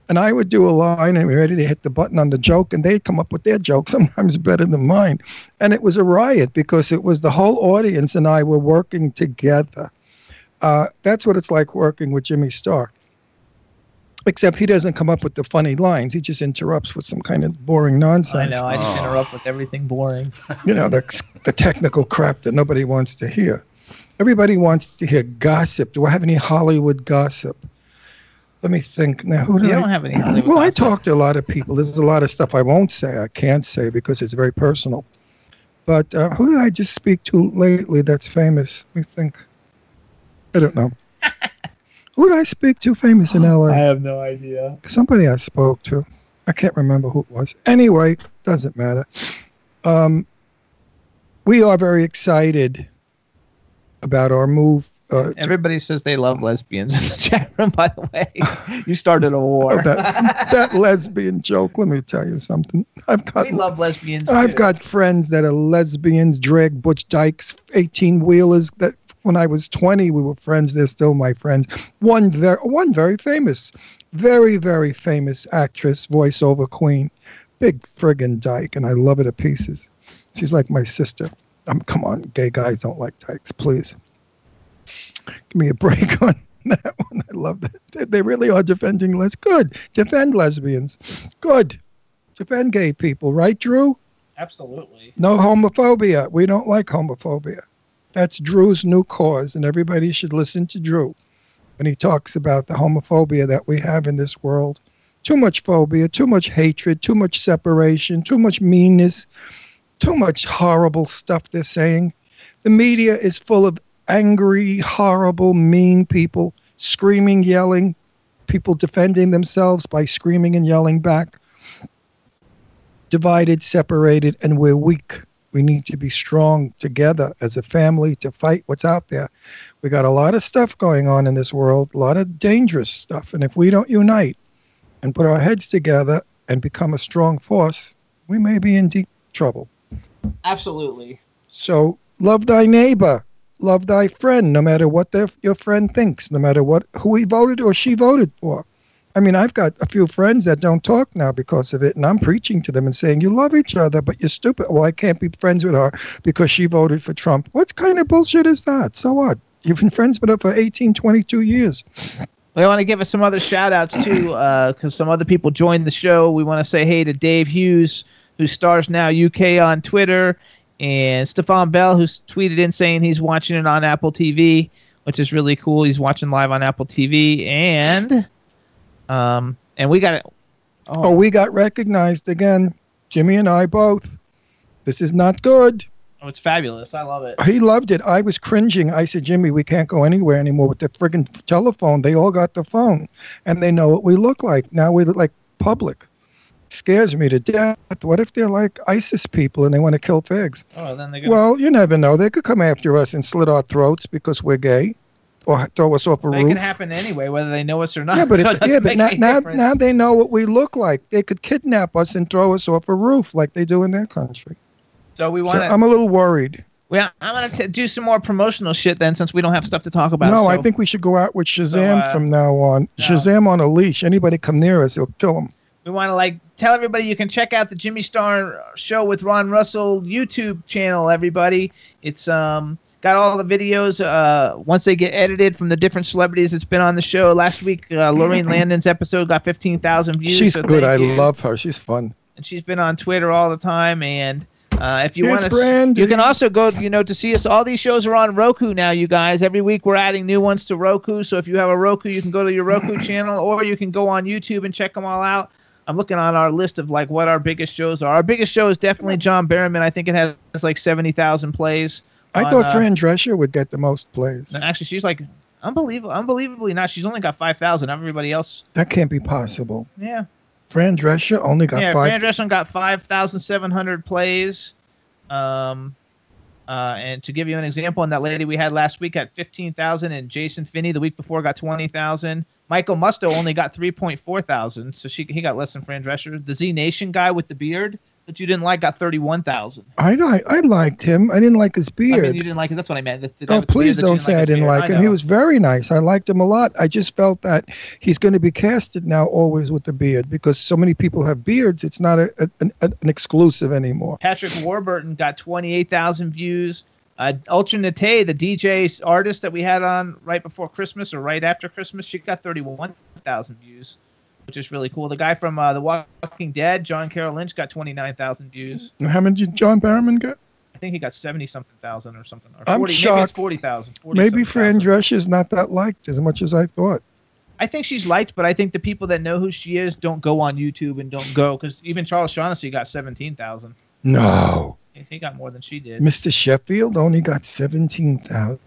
And I would do a line and be ready to hit the button on the joke, and they'd come up with their joke, sometimes better than mine. And it was a riot because it was the whole audience and I were working together. Uh, that's what it's like working with Jimmy Star. Except he doesn't come up with the funny lines. He just interrupts with some kind of boring nonsense. I know. I just interrupt with everything boring. You know, the, the technical crap that nobody wants to hear. Everybody wants to hear gossip. Do I have any Hollywood gossip? Let me think. Now, who do You I, don't have any Hollywood Well, I talk to a lot of people. There's a lot of stuff I won't say. I can't say because it's very personal. But uh, who did I just speak to lately that's famous? Let me think. I don't know. who did I speak to famous in LA? I have no idea. Somebody I spoke to. I can't remember who it was. Anyway, doesn't matter. Um, we are very excited about our move. Uh, Everybody says they love lesbians in the chat room. By the way, you started a war. Oh, that, that lesbian joke. Let me tell you something. I've got we love lesbians. I've too. got friends that are lesbians, drag Butch Dykes, eighteen wheelers. That when I was twenty, we were friends. They're still my friends. One very, one very famous, very very famous actress, voiceover queen, big friggin' Dyke, and I love her to pieces. She's like my sister. Um, come on, gay guys don't like Dykes, please. Give me a break on that one. I love that. They- really are defending les. Good. Defend lesbians. Good. Defend gay people, right, Drew? Absolutely. No homophobia. We don't like homophobia. That's Drew's new cause, and everybody should listen to Drew when he talks about the homophobia that we have in this world. Too much phobia, too much hatred, too much separation, too much meanness, too much horrible stuff they're saying. The media is full of angry, horrible, mean people screaming, yelling, people defending themselves by screaming and yelling back divided, separated, and we're weak. We need to be strong together as a family to fight what's out there. We got a lot of stuff going on in this world, a lot of dangerous stuff. And if we don't unite and put our heads together and become a strong force, we may be in deep trouble. Absolutely. So love thy neighbor, love thy friend, no matter what their, your friend thinks, no matter what who he voted or she voted for. I mean, I've got a few friends that don't talk now because of it, and I'm preaching to them and saying, "You love each other, but you're stupid." Well, I can't be friends with her because she voted for Trump. What kind of bullshit is that? So what? You've been friends with her for 18, 22 years. We want to give us some other shout outs too, uh, because some other people joined the show. We want to say hey to Dave Hughes, who stars now UK on Twitter, and Stefan Bell, who's tweeted in saying he's watching it on Apple TV, which is really cool. He's watching live on Apple TV, and um, and we got it. Oh, we got recognized again. Jimmy and I both. This is not good. Oh, it's fabulous. I love it. He loved it. I was cringing. I said, Jimmy, we can't go anywhere anymore with the friggin' telephone. They all got the phone, and they know what we look like. Now we look like public. Scares me to death. What if they're like ISIS people and they want to kill figs? Oh, then they go. Well, you never know. They could come after us and slit our throats because we're gay, or throw us off a roof. It can happen anyway, whether they know us or not. Yeah, but So it yeah, but now, now, now they know what we look like. They could kidnap us and throw us off a roof like they do in their country. So we want to. I'm a little worried. Well, I'm gonna t- do some more promotional shit then, since we don't have stuff to talk about. no, so I think we should go out with Shazam uh, from now on. Shazam on a leash. Anybody come near us, he'll kill him. We want to like tell everybody you can check out the Jimmy Star show with Ron Russell YouTube channel. Everybody, it's um got all the videos uh, once they get edited from the different celebrities that's been on the show. Last week, uh, Lorraine Landon's episode got 15,000 views. She's so good. I you. love her. She's fun. and she's been on Twitter all the time. And uh, if you want to, you can also go, you know, to see us. All these shows are on Roku now, you guys. Every week we're adding new ones to Roku. So if you have a Roku, you can go to your Roku channel, or you can go on YouTube and check them all out. I'm looking on our list of like what our biggest shows are. Our biggest show is definitely John Barrowman. I think it has like seventy thousand plays. I on, thought uh, Fran Drescher would get the most plays. Actually, she's like unbelievable, unbelievably not. She's only got five thousand. Everybody else, That can't be possible. yeah. Fran Drescher only got yeah, five. Fran Drescher got five thousand seven hundred plays. Um, uh, and to give you an example, and that lady we had last week had fifteen thousand, and Jason Finney the week before got twenty thousand. Michael Musto only got three point four thousand, so she he got less than Fran Drescher. The Z Nation guy with the beard that you didn't like got thirty one thousand. I li- I liked him. I didn't like his I beard. mean, you didn't like it. That's what I meant. Oh, with the beard please don't say I didn't beard. like him. He was very nice. I liked him a lot. I just felt that he's going to be casted now always with the beard because so many people have beards. It's not a, a- an, an exclusive anymore. Patrick Warburton got 28,000 views. Uh, Ultra Nate, the DJ artist that we had on right before Christmas or right after Christmas, she got 31,000 views, which is really cool. The guy from uh, The Walking Dead, John Carroll Lynch, got 29,000 views. And How many did John Barrowman get? I think he got 70 something thousand or something. Or I'm 40, Maybe it's shocked. 40,000. 40 Maybe Fran thousand. Drescher's not that liked as much as I thought. I think she's liked, but I think the people that know who she is don't go on YouTube and don't go because even Charles Shaughnessy got 17,000. No. He- got more than she did. Mr. Sheffield only got 17,000.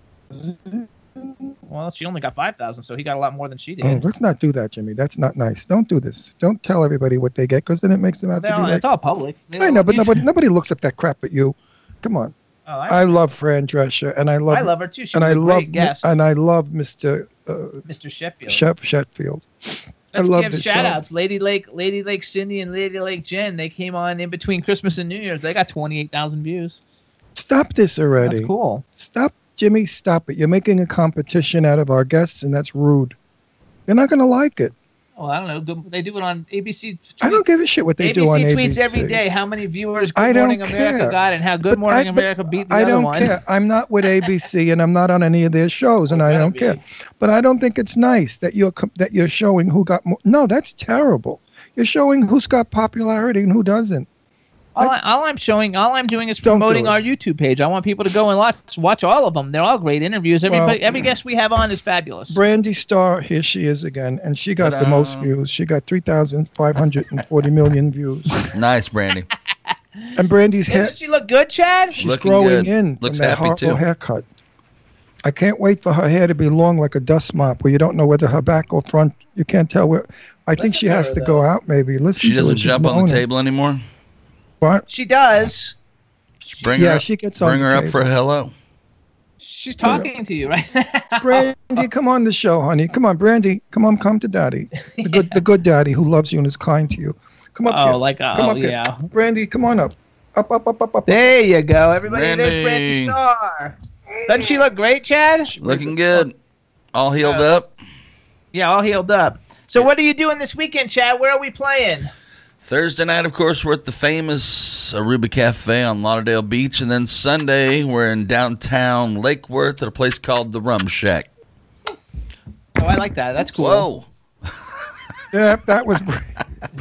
Well, she only got 5,000, so he got a lot more than she did. Oh, let's not do that, Jimmy. That's not nice. Don't do this. Don't tell everybody what they get because then it makes them out They're to be like. it's all public. They I know, but nobody, nobody looks at that crap but you. Come on. Oh, I, I love Fran Drescher, and I love. I love her too. She and I love guest. and I love Mr. Uh, Mr. Sheffield. Shep Sheffield. I Let's love give the shout outs. Lady Lake, Lady Lake Cindy, and Lady Lake Jen. They came on in between Christmas and New Year's. They got 28,000 views. Stop this already. That's cool. Stop, Jimmy. Stop it. You're making a competition out of our guests, and that's rude. You're not going to like it. Well, I don't know. Good- They do it on ABC. I don't give a shit what they ABC do on ABC. tweets every day how many viewers Good I don't Morning America care. got and how Good But Morning I- America beat the I other don't one. care. I'm not with ABC, and I'm not on any of their shows, and I don't care. But I don't think it's nice that you're that you're showing who got more. No, that's terrible. You're showing who's got popularity and who doesn't. All, I, all I'm showing, all I'm doing is Don't do promoting our YouTube page. I want people to go and watch watch all of them. They're all great interviews. Everybody, Well- every guest we have on is fabulous. Brandy Starr, here she is again, and she got the most views. She got 3,540 million views. Nice, Brandy. And Brandy's hair, Doesn't she look good, Chad? she's Looking growing good. in Looks from that happy, horrible too. haircut. I can't wait for her hair to be long like a dust mop, where you don't know whether her back or front. You can't tell where. I think she has to go out. Maybe listen. She to doesn't She's jump on the table anymore. What? She does. Bring Yeah, her up, she gets on bring the her up for a hello. She's talking to you, right? Brandy, come on the show, honey. Come on, Brandy. Come on, come to Daddy. The good, the good Daddy who loves you and is kind to you. Come up Oh, here. like, come oh, up here. Brandy, come on up. Up, up, up, up, up. There you go, everybody. There's Brandy Star. Starr. Doesn't she look great, Chad? Looking good. All healed up. Yeah, all healed up. So, what are you doing this weekend, Chad? Where are we playing? Thursday night, of course, we're at the famous Aruba Cafe on Lauderdale Beach. And then Sunday, we're in downtown Lake Worth at a place called the Rum Shack. Oh, I like that. That's cool. Whoa. Yeah, that was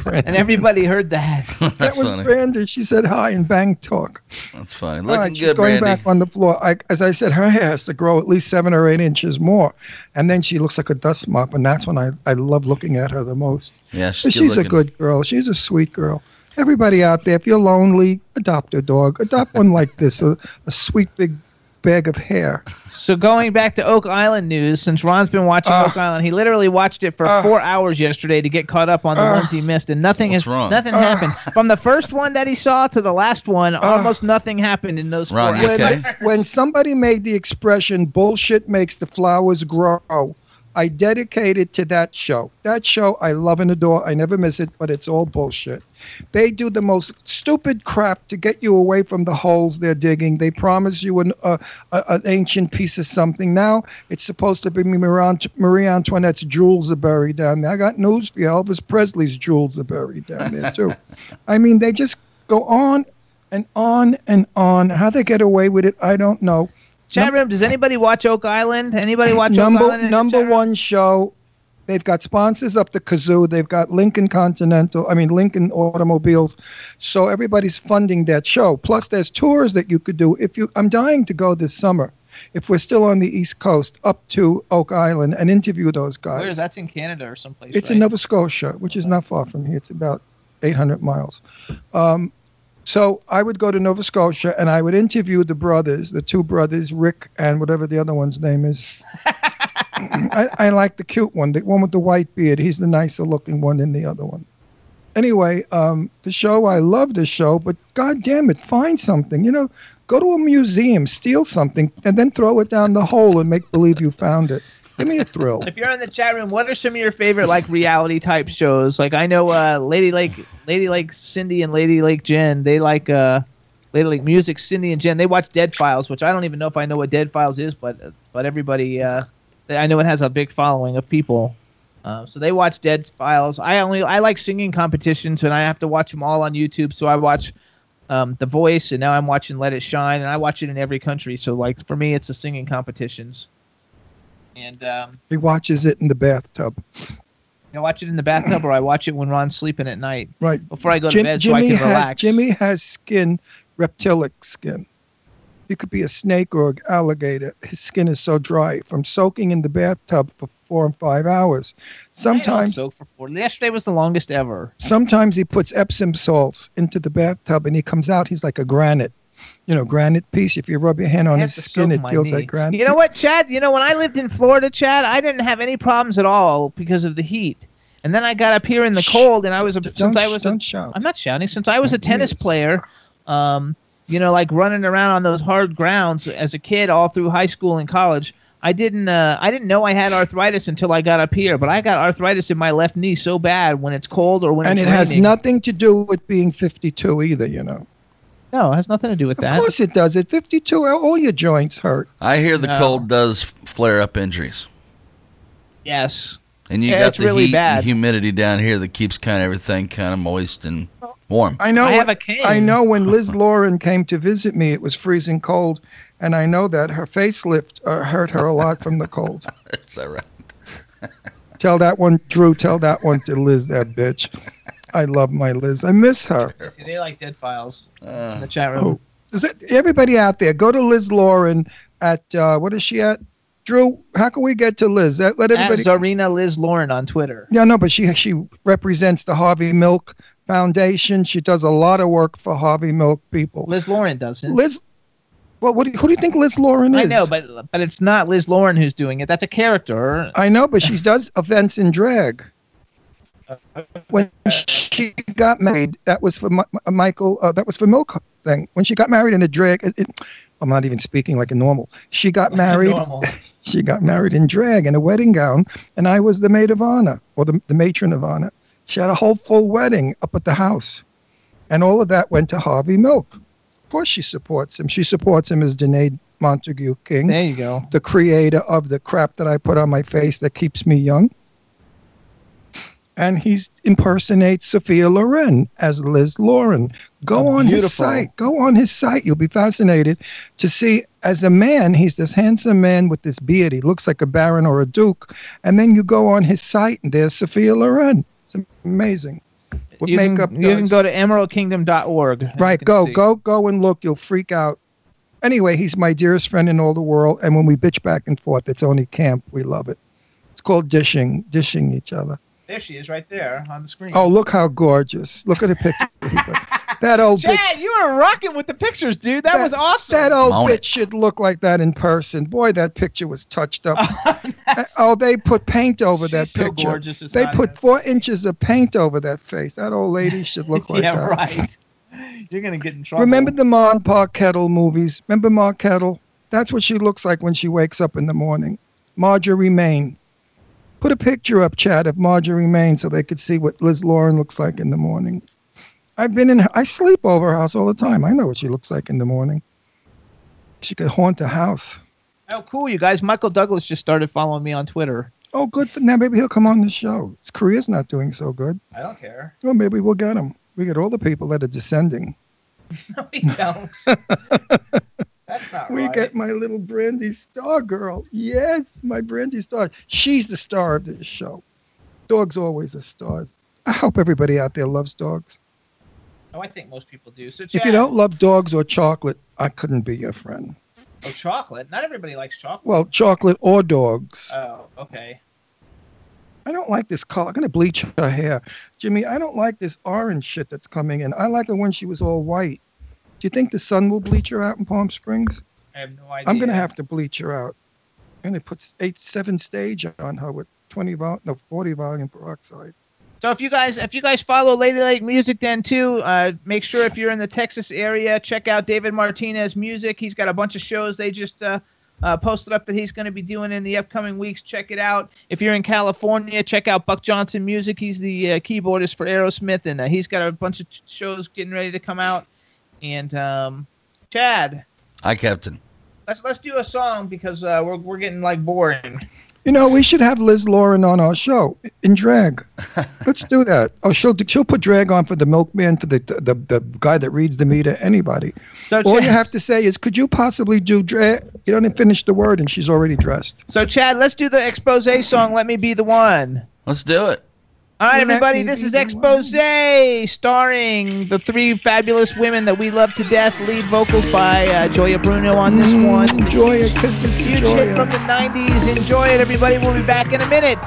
Brandy. And everybody heard that. That was funny. Brandy. She said hi in bang talk. That's funny. All Looking right, she's going Brandy. back on the floor. I, as I said, her hair has to grow at least seven or eight inches more, and then she looks like a dust mop, and that's when I, I love looking at her the most. Yeah, she's she's a good girl. She's a sweet girl. Everybody out there, if you're lonely, adopt a dog. Adopt one like this, a, a sweet big bag of hair. So, going back to Oak Island news, since Ron's been watching Uh, Oak Island, he literally watched it for uh, four hours yesterday to get caught up on the uh, ones he missed, and nothing What's has wrong? nothing Uh, happened from the first one that he saw to the last one. almost nothing happened in those Ron, four you hours. okay? When somebody made the expression "bullshit makes the flowers grow," I dedicated to that show. That show I love and adore. I never miss it, but it's all bullshit. They do the most stupid crap to get you away from the holes they're digging. They promise you an, uh, a, an ancient piece of something. Now it's supposed to be Marie Marie Antoinette's jewels are buried down there. I got news for you. Elvis Presley's jewels are buried down there too. I mean, they just go on and on and on. How they get away with it, I don't know. Chat room. Does anybody watch Oak Island? Anybody watch number Oak Island? number one show. They've got sponsors up the kazoo. They've got Lincoln Continental. I mean Lincoln Automobiles. So everybody's funding that show. Plus, there's tours that you could do. If you, I'm dying to go this summer. If we're still on the East Coast, up to Oak Island and interview those guys. Where is that's in Canada or someplace? It's right? in Nova Scotia, which is not far from here. It's about 800 miles. Um, so I would go to Nova Scotia and I would interview the brothers, the two brothers, Rick and whatever the other one's name is. I, I like the cute one, the one with the white beard. He's the nicer looking one than the other one. Anyway, um, the show, I love the show, but god damn it, find something. You know, go to a museum, steal something, and then throw it down the hole and make believe you found it. Give me a thrill. If you're in the chat room, what are some of your favorite like reality type shows? Like I know uh, Lady Lake, Lady Lake Cindy and Lady Lake Jen. They like uh, Lady Lake Music. Cindy and Jen. They watch Dead Files, which I don't even know if I know what Dead Files is, but but everybody, uh, I know it has a big following of people. Uh, so they watch Dead Files. I only I like singing competitions, and I have to watch them all on YouTube. So I watch um, The Voice, and now I'm watching Let It Shine, and I watch it in every country. So like for me, it's the singing competitions. And um, He watches it in the bathtub. I watch it in the bathtub, or I watch it when Ron's sleeping at night. Right. Before I go to Jim- bed, so I Jimmy can has relax. Jimmy has skin, reptilic skin. He could be a snake or an alligator. His skin is so dry from soaking in the bathtub for four and five hours. Sometimes, soak for four. Yesterday was the longest ever. sometimes he puts Epsom salts into the bathtub, and he comes out. He's like a granite, you know, granite piece. If you rub your hand on his skin, it feels knee. like granite. You know what, Chad? You know when I lived in Florida, Chad, I didn't have any problems at all because of the heat. And then I got up here in the cold, and I was a, since I was a, don't shout. I'm not shouting. Since I was a tennis player, um, you know, like running around on those hard grounds as a kid, all through high school and college. I didn't. Uh, I didn't know I had arthritis until I got up here. But I got arthritis in my left knee so bad when it's cold or when and it has nothing to do with being 52 either, you know. No, it has nothing to do with Of that. Of course it does. At 52, all your joints hurt. I hear the No. cold does flare up injuries. Yes. And you Yeah, got the really heat bad. and humidity down here that keeps kind of everything kind of moist and warm. I know. I have a cane. I know when Liz Lauren came to visit me, it was freezing cold, and I know that her facelift uh, hurt her a lot from the cold. Is that right? Tell that one, Drew. Tell that one to Liz, that bitch. I love my Liz. I miss her. See, they like dead files Uh, in the chat room. Oh, is it everybody out there? Go to Liz Lauren at uh, what is she at? Drew, how can we get to Liz? Let let At everybody. Zarina Liz Lauren on Twitter. Yeah, no, but she she represents the Harvey Milk Foundation. She does a lot of work for Harvey Milk people. Liz Lauren doesn't. Liz, well, what do you, who do you think Liz Lauren is? I know, but but it's not Liz Lauren who's doing it. That's a character. I know, but she does events in drag. When she got married, that was for Mi- Mi- Michael. Uh, that was for Milk thing. When she got married in a drag, it, it- I'm not even speaking like a normal. She got married. She got married in drag in a wedding gown, and I was the maid of honor or the, the matron of honor. She had a whole full wedding up at the house, and all of that went to Harvey Milk. Of course, she supports him. She supports him as Janae Montague King There you go. the creator of the crap that I put on my face that keeps me young. And he impersonates Sophia Loren as Liz Lauren. Go Oh, on his site. Go on his site. You'll be fascinated to see as a man, he's this handsome man with this beard. He looks like a baron or a duke. And then you go on his site and there's Sophia Loren. It's amazing. What you makeup can, you can go to emeraldkingdom.org. Right, go, see. go, go and look. You'll freak out. Anyway, he's my dearest friend in all the world. And when we bitch back and forth, it's only camp. We love it. It's called dishing, dishing each other. There she is, right there on the screen. Oh, look how gorgeous. Look at the picture. that old bitch. Chad, you were rocking with the pictures, dude. That, was awesome. That old Own bitch it. should look like that in person. Boy, that picture was touched up. Uh, oh, they put paint over that She's so picture. gorgeous, they put even- four inches of paint over that face. That old lady should look like yeah, that. right. You're gonna get in trouble. Remember the Ma and Pa Kettle movies? Remember Ma Kettle? That's what she looks like when she wakes up in the morning. Marjorie Main. Put a picture up, Chad, of Marjorie Main so they could see what Liz Lauren looks like in the morning. I've been in, I sleep over her house all the time. I know what she looks like in the morning. She could haunt a house. Oh, cool, you guys. Michael Douglas just started following me on Twitter. Oh, good. For, now maybe he'll come on the show. His career's not doing so good. I don't care. Well, maybe we'll get him. We get all the people that are descending. No, we don't. That's not we right. get my little Brandy Star girl. Yes, my Brandy Star. She's the star of this show. Dogs always are stars. I hope everybody out there loves dogs. Oh, I think most people do. So If you don't love dogs or chocolate, I couldn't be your friend. oh, chocolate. Not everybody likes chocolate. Well, chocolate or dogs. Oh, okay. I don't like this color. I'm gonna bleach her hair, Jimmy. I don't like this orange shit that's coming in. I like her when she was all white. Do you think the sun will bleach her out in Palm Springs? I have no idea. I'm gonna have to bleach her out. I'm gonna put eight, seven stage on her with 20 vol, no, 40 volume peroxide. So if you guys if you guys follow Lady Lake Music then too, uh, make sure if you're in the Texas area, check out David Martinez Music. He's got a bunch of shows they just uh, uh, posted up that he's going to be doing in the upcoming weeks. Check it out. If you're in California, check out Buck Johnson Music. He's the uh, keyboardist for Aerosmith, and uh, he's got a bunch of shows getting ready to come out. And um, Chad, Hi, Captain. let's let's do a song because uh, we're we're getting like boring. You know, we should have Liz Lauren on our show in drag. Let's do that. Oh, she'll she'll put drag on for the milkman, for the the, the guy that reads the meter, anybody. So All you have to say is, could you possibly do drag? You don't even finish the word, and she's already dressed. So Chad, let's do the expose song. Let me be the one. Let's do it. All right, everybody, this is Expose, starring the three fabulous women that we love to death. Lead vocals by uh, Gioia Bruno on this one. Mm, Gioia, kisses to Huge Gioia. hit from the 90s. Enjoy it, everybody. We'll be back in a minute.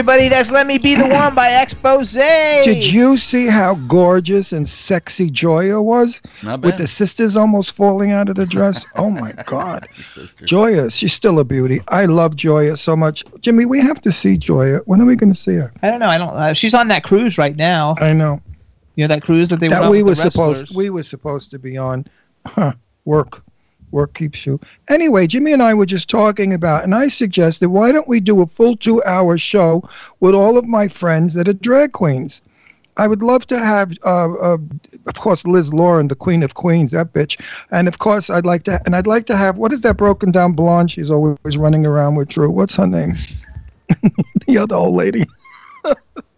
Everybody, that's Let Me Be the One by Expose. Did you see how gorgeous and sexy Gioia was? Not With the sisters almost falling out of the dress. Oh my God. Gioia, she's still a beauty. I love Gioia so much. Jimmy, we have to see Gioia. When are we going to see her? I don't know. I don't. Uh, she's on that cruise right now. I know. You know that cruise that they went that on we were the supposed we were supposed to be on. Huh, work. Work keeps you. Anyway, Jimmy and I were just talking about, and I suggested, why don't we do a full two hour show with all of my friends that are drag queens? I would love to have, uh, uh, of course, Liz Lauren, the Queen of Queens, that bitch, and of course, I'd like to, and I'd like to have, what is that broken down blonde? She's always running around with Drew. What's her name? the other old lady.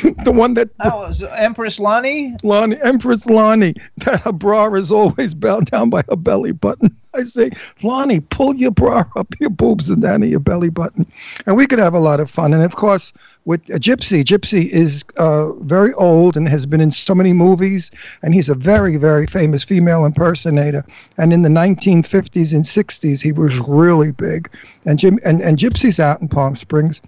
the one that Oh, was Empress Lonnie. Lonnie, Empress Lonnie, that her bra is always bound down by her belly button. I say, Lonnie, pull your bra up your boobs and down to your belly button. And we could have a lot of fun. And of course, with a Gypsy, Gypsy is uh, very old and has been in so many movies. And he's a very, very famous female impersonator. And in the 1950s and 60s, he was really big. And, Jim, and, and Gypsy's out in Palm Springs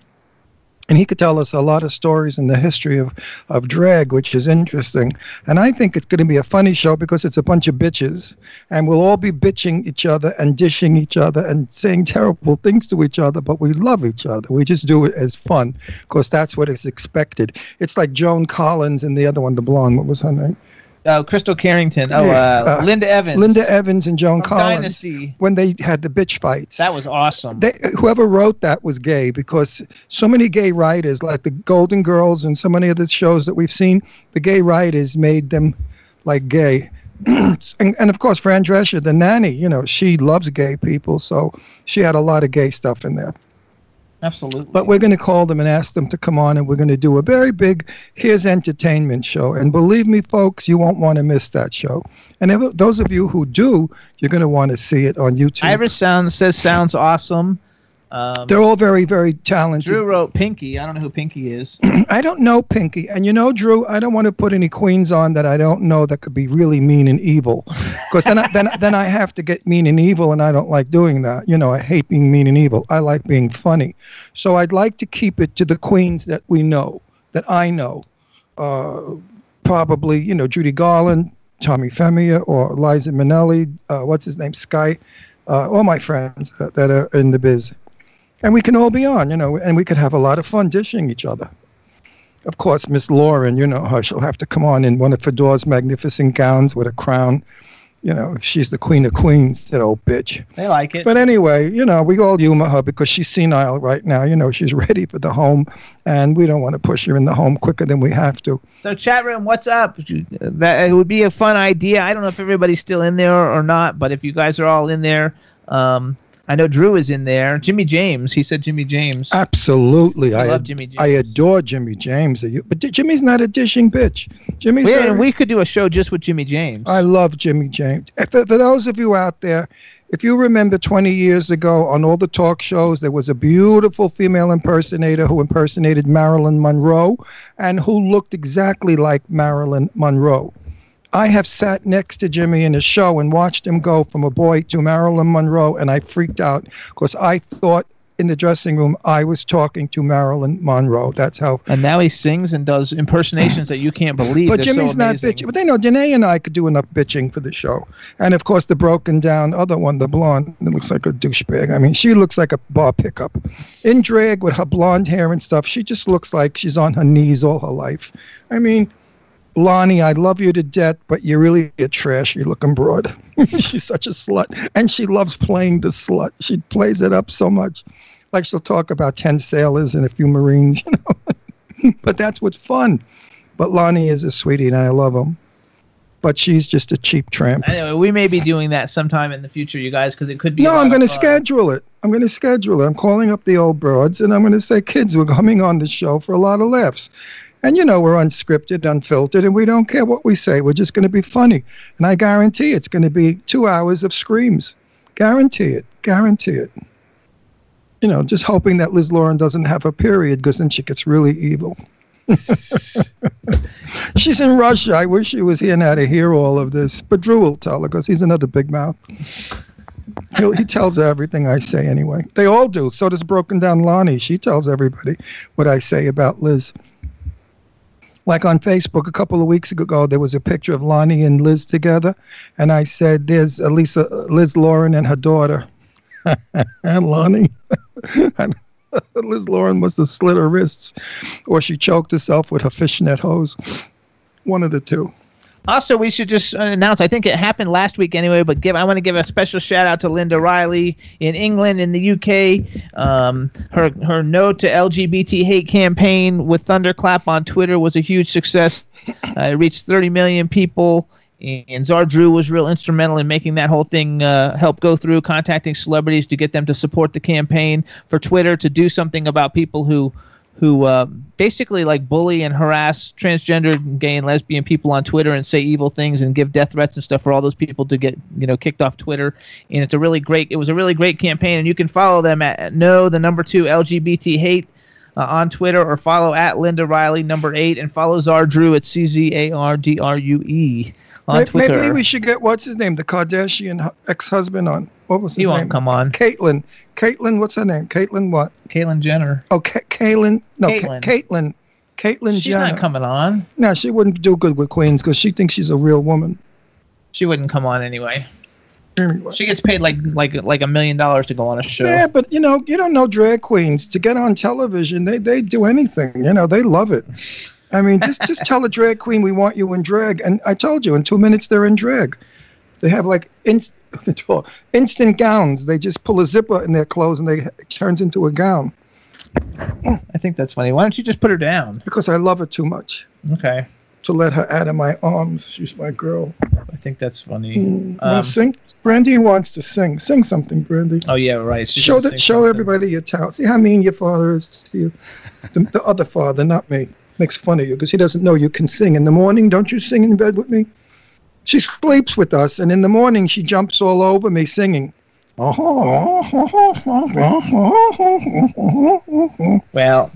and he could tell us a lot of stories in the history of, of drag, which is interesting. And I think it's going to be a funny show because it's a bunch of bitches, and we'll all be bitching each other and dishing each other and saying terrible things to each other, but we love each other. We just do it as fun because that's what is expected. It's like Joan Collins and the other one, the blonde. What was her name? Oh, Krystle Carrington. Oh, uh, uh, Linda Evans. Linda Evans and Joan From Collins. Dynasty. When they had the bitch fights. That was awesome. They, whoever wrote that was gay because so many gay writers, like the Golden Girls and so many other shows that we've seen, the gay writers made them like gay. and, and of course, Fran Drescher, the nanny, you know, she loves gay people, so she had a lot of gay stuff in there. Absolutely. But we're going to call them and ask them to come on, and we're going to do a very big Here's Entertainment show. And believe me, folks, you won't want to miss that show. And if, those of you who do, you're going to want to see it on YouTube. Iris sounds says sounds awesome. Um, They're all very, very talented. Drew wrote Pinky. I don't know who Pinky is. I don't know Pinky, and you know, Drew, I don't want to put any queens on that I don't know that could be really mean and evil, because then I, then then I have to get mean and evil, and I don't like doing that. You know, I hate being mean and evil. I like being funny, so I'd like to keep it to the queens that we know, that I know. Uh, probably, you know, Judy Garland, Tommy Femia, or Liza Minnelli. Uh, what's his name? Sky. Uh, all my friends that, that are in the biz and we can all be on, you know, and we could have a lot of fun dishing each other. Of course, Miss Lauren, you know her, she'll have to come on in one of Fedor's magnificent gowns with a crown. You know, she's the queen of queens, that old bitch. They like it. But anyway, you know, we all humor her because she's senile right now. You know, she's ready for the home, and we don't want to push her in the home quicker than we have to. So chat room, what's up? That it would be a fun idea. I don't know if everybody's still in there or not, but if you guys are all in there, um, I know Drew is in there. Jimmy James, he said Jimmy James. Absolutely, I I, love ad- Jimmy I adore Jimmy James. But Jimmy's not a dishing bitch. Jimmy's We, very- we could do a show just with Jimmy James. I love Jimmy James. For, for those of you out there, if you remember 20 years ago on all the talk shows, there was a beautiful female impersonator who impersonated Marilyn Monroe and who looked exactly like Marilyn Monroe. I have sat next to Jimmy in a show and watched him go from a boy to Marilyn Monroe, and I freaked out because I thought in the dressing room I was talking to Marilyn Monroe. That's how. And now he sings and does impersonations that you can't believe. But They're so Jimmy's not bitching. But they know Danae and I could do enough bitching for the show. And of course, the broken down other one, the blonde, that looks like a douchebag. I mean, she looks like a bar pickup. In drag with her blonde hair and stuff, she just looks like she's on her knees all her life. I mean, Lonnie, I love you to death, but you're really a trashy looking broad. she's such a slut. And she loves playing the slut. She plays it up so much. Like she'll talk about 10 sailors and a few Marines, you know. but that's what's fun. But Lonnie is a sweetie and I love him. But she's just a cheap tramp. Anyway, we may be doing that sometime in the future, you guys, because it could be. a No, I'm going to schedule it. I'm going to schedule it. I'm calling up the old broads and I'm going to say, kids, we're coming on the show for a lot of laughs. And you know, we're unscripted, unfiltered, and we don't care what we say. We're just going to be funny. And I guarantee it's going to be two hours of screams. Guarantee it. Guarantee it. You know, just hoping that Liz Lauren doesn't have a period because then she gets really evil. She's in Russia. I wish she was here now to hear all of this. But Drew will tell her because he's another big mouth. He, he tells everything I say anyway. They all do. So does Broken Down Lonnie. She tells everybody what I say about Liz. Like on Facebook a couple of weeks ago, there was a picture of Lonnie and Liz together, and I said, "There's Elisa, Liz Lauren, and her daughter." and Lonnie, Liz Lauren must have slit her wrists, or she choked herself with her fishnet hose. One of the two. Also, we should just uh, announce. I think it happened last week anyway, but give. I want to give a special shout out to Linda Riley in England, in the UK. Um, her her no to LGBT hate campaign with Thunderclap on Twitter was a huge success. Uh, it reached 30 million people, and Czar Drew was real instrumental in making that whole thing uh, help go through, contacting celebrities to get them to support the campaign for Twitter to do something about people who who uh, basically like bully and harass transgender, gay, and lesbian people on Twitter and say evil things and give death threats and stuff for all those people to get you know kicked off Twitter. And it's a really great. It was a really great campaign, and you can follow them at, no the number two LGBT hate. Uh, on Twitter or follow at Linda Riley number eight and follow Czar Drew at C Z A R D R U E on May- Twitter. Maybe we should get what's his name, the Kardashian ex-husband on. What was his He name? won't come on. Caitlyn. Caitlyn, what's her name? Caitlyn what? Caitlyn Jenner. Oh, Ca- Caitlyn. No, Caitlyn. Caitlyn. Caitlyn She's Jenner. not coming on. No, she wouldn't do good with queens because she thinks she's a real woman. She wouldn't come on anyway. She gets paid like like like a million dollars to go on a show. Yeah, but you know, you don't know drag queens to get on television. They they do anything. You know, they love it. I mean, just just tell a drag queen we want you in drag, and I told you in two minutes they're in drag. They have like inst- instant gowns. They just pull a zipper in their clothes and they it turns into a gown. I think that's funny. Why don't you just put her down? Because I love her too much Okay. to let her out of my arms. She's my girl. I think that's funny. Mm, Um, sing? Brandy wants to sing. Sing something, Brandy. oh yeah, right. She's show that. Show something. everybody your talent. See how mean your father is to you. The, the other father, not me, makes fun of you because he doesn't know you can sing. In the morning, don't you sing in bed with me? She sleeps with us, and in the morning she jumps all over me singing. Well,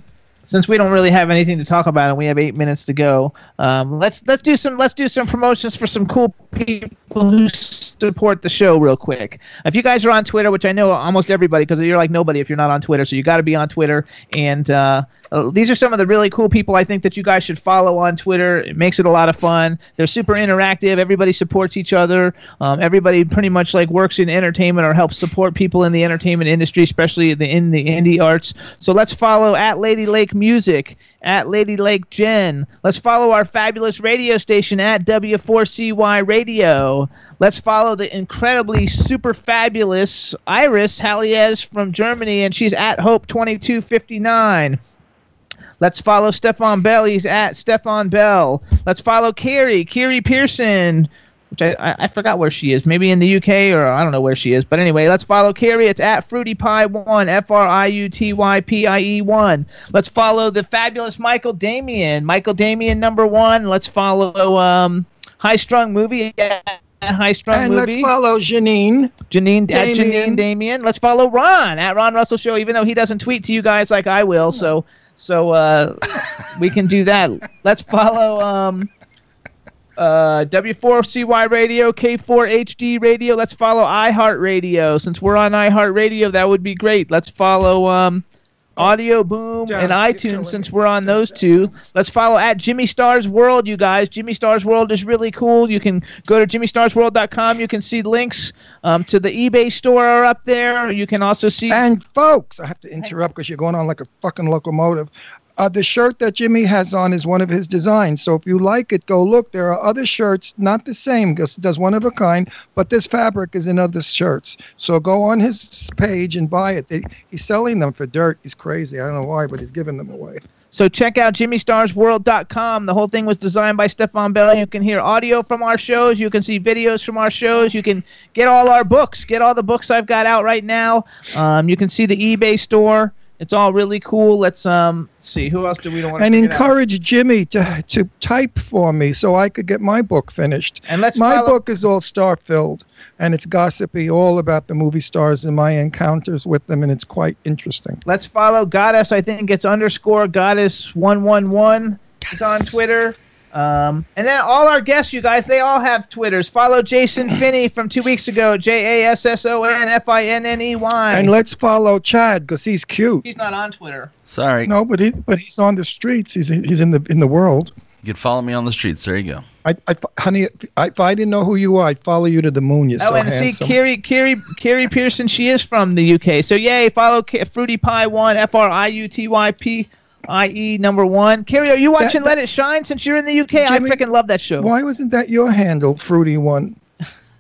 since we don't really have anything to talk about and we have eight minutes to go, um, let's let's do some let's do some promotions for some cool people who support the show real quick. If you guys are on Twitter, which I know almost everybody, because you're like nobody if you're not on Twitter, so you got to be on Twitter. And uh, uh, these are some of the really cool people I think that you guys should follow on Twitter. It makes it a lot of fun. They're super interactive. Everybody supports each other. Um, everybody pretty much like works in entertainment or helps support people in the entertainment industry, especially the in the indie arts. So let's follow at Lady Lake Music, at Lady Lake Jen. Let's follow our fabulous radio station at W4CY Radio. Let's follow the incredibly super fabulous Iris Halliez from Germany, and she's at Hope2259. Let's follow Stefan Bell. He's at Stefan Bell. Let's follow Carrie, Carrie Pearson, which I, I, I forgot where she is. Maybe in the UK or I don't know where she is. But anyway, let's follow Carrie. It's at Fruity Pie One, F R I U T Y P I E One. Let's follow the fabulous Michael Damian, Michael Damian number one. Let's follow um, High Strung Movie. At High Strung Movie. And Movie. let's follow Janeen. Janeen at Damian. Janeen Damian. Let's follow Ron at Ron Russell Show, even though he doesn't tweet to you guys like I will. So so uh, we can do that. Let's follow um, uh, W4CY Radio, K4HD Radio. Let's follow iHeartRadio. Since we're on iHeartRadio, that would be great. Let's follow um, Audioboom and iTunes since we're on those two. Let's follow at Jimmy Stars World, you guys. Jimmy Stars World is really cool. You can go to jimmystarsworld.com. You can see links um, to the eBay store are up there. You can also see. And folks, I have to interrupt because you're going on like a fucking locomotive. Uh, the shirt that Jimmy has on is one of his designs. So if you like it, go look. There are other shirts, not the same, does one of a kind, but this fabric is in other shirts. So go on his page and buy it. They, he's selling them for dirt. He's crazy. I don't know why, but he's giving them away. So check out JimmyStarsWorld.com. The whole thing was designed by Stefan Bell. You can hear audio from our shows. You can see videos from our shows. You can get all our books. Get all the books I've got out right now. Um, you can see the eBay store. It's all really cool. Let's um see who else do we don't want to and encourage Jimmy to to type for me so I could get my book finished. And let's my follow- book is all star filled and it's gossipy, all about the movie stars and my encounters with them, and it's quite interesting. Let's follow Goddess. I think it's underscore Goddess one one one. It's on Twitter. Um, and then all our guests, you guys, they all have Twitters. Follow Jason Finney from two weeks ago. J A S S O N F I N N E Y. And let's follow Chad because he's cute. He's not on Twitter. Sorry. No, but he but he's on the streets. He's he's in the in the world. You can follow me on the streets. There you go. I, I honey, I, if I didn't know who you are, I'd follow you to the moon. You're oh, so and see, handsome. Carrie, Carrie, Carrie Pearson, she is from the UK. So yay, follow K- Fruity Pie One, F R I U T Y P I E number one. Carrie, are you watching Let It Shine since you're in the UK? I Jimmy, freaking love that show. Why wasn't that your handle, Fruity One?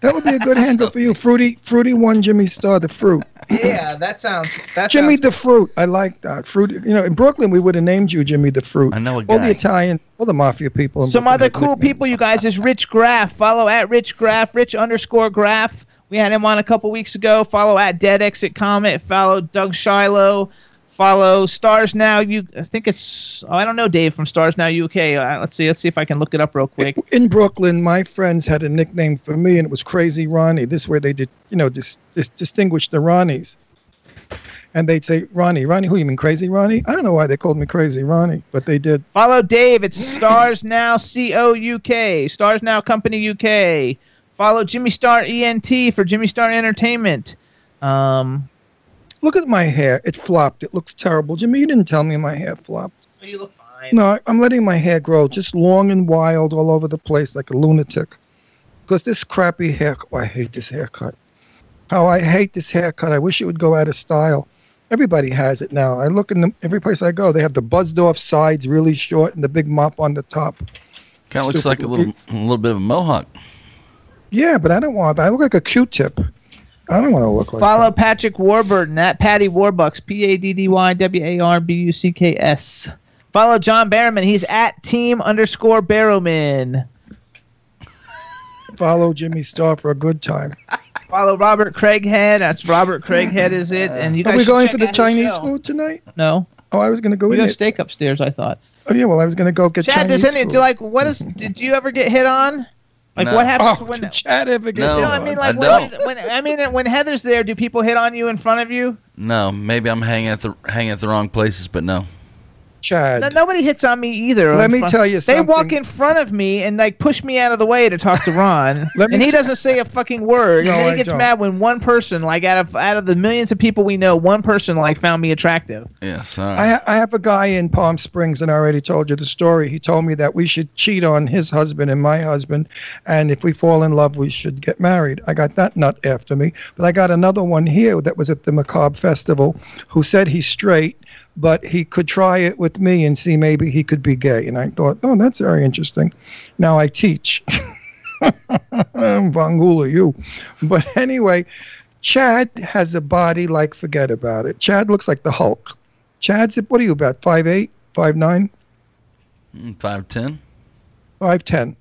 That would be a good handle for you, Fruity Fruity One, Jimmy Star, the fruit. Yeah, that sounds. That Jimmy sounds the Fruit. I like that. Fruit. You know, in Brooklyn, we would have named you Jimmy the Fruit. I know a guy. All the Italians, all the mafia people. Some Brooklyn other cool people, you guys, is Rich Graff. Follow at Rich Graff, Rich underscore Graff. We had him on a couple weeks ago. Follow at Dead Exit Comet. Follow Doug Shiloh. Follow Stars Now. You, I think it's. Oh, I don't know Dave from Stars Now UK. Uh, let's see. Let's see if I can look it up real quick. In Brooklyn, my friends had a nickname for me, and it was Crazy Ronnie. This is where they did, you know, dis, dis, distinguish the Ronnies. And they'd say, Ronnie, Ronnie, who you mean, Crazy Ronnie? I don't know why they called me Crazy Ronnie, but they did. Follow Dave. It's Stars Now C O U K. Stars Now Company UK. Follow Jimmy Star ENT for Jimmy Star Entertainment. Um, Look at my hair. It flopped. It looks terrible. Jimmy, you didn't tell me my hair flopped. Oh, you look fine. No, I- I'm letting my hair grow just long and wild all over the place like a lunatic. Because this crappy hair, oh, I hate this haircut. How I hate this haircut. I wish it would go out of style. Everybody has it now. I look in the, every place I go, they have the buzzed off sides really short and the big mop on the top. Kind of looks like a little, a little bit of a mohawk. Yeah, but I don't want. that. I look like a Q-tip. I don't want to look like. follow Patrick Warburton at Paddy Warbucks. P A D D Y W A R B U C K S. Follow John Barrowman. He's at Team underscore Barrowman. Follow Jimmy Star for a good time. Follow Robert Craighead. That's Robert Craighead is it? And you guys Are we going for the Chinese food tonight? No. Oh, I was going to go We in got steak upstairs. I thought. Oh yeah, well I was going to go get Chad, Chinese does any food. do like what is? Did you ever get hit on? Like No. what happens Oh, when? did Chad ever get No, you know, I mean, like I when, don't. when I mean when Heather's there, do people hit on you in front of you? No, maybe I'm hanging at the hanging at the wrong places, but no. Chad. No, nobody hits on me either. Let me tell you They walk in front of me and like push me out of the way to talk to Ron, Let and he t- doesn't say a fucking word. No, and then I he gets don't. mad when one person, like out of out of the millions of people we know, one person like found me attractive. Yes, all right. I, ha- I have a guy in Palm Springs, and I already told you the story. He told me that we should cheat on his husband and my husband, and if we fall in love, we should get married. I got that nut after me, but I got another one here that was at the Macabre Festival who said he's straight, but he could try it with me and see maybe he could be gay. And I thought, oh, that's very interesting. Now I teach. Bangula, you. But anyway, Chad has a body like forget about it. Chad looks like the Hulk. Chad's what are you about? Five eight, five nine, Mm, Five ten. five ten,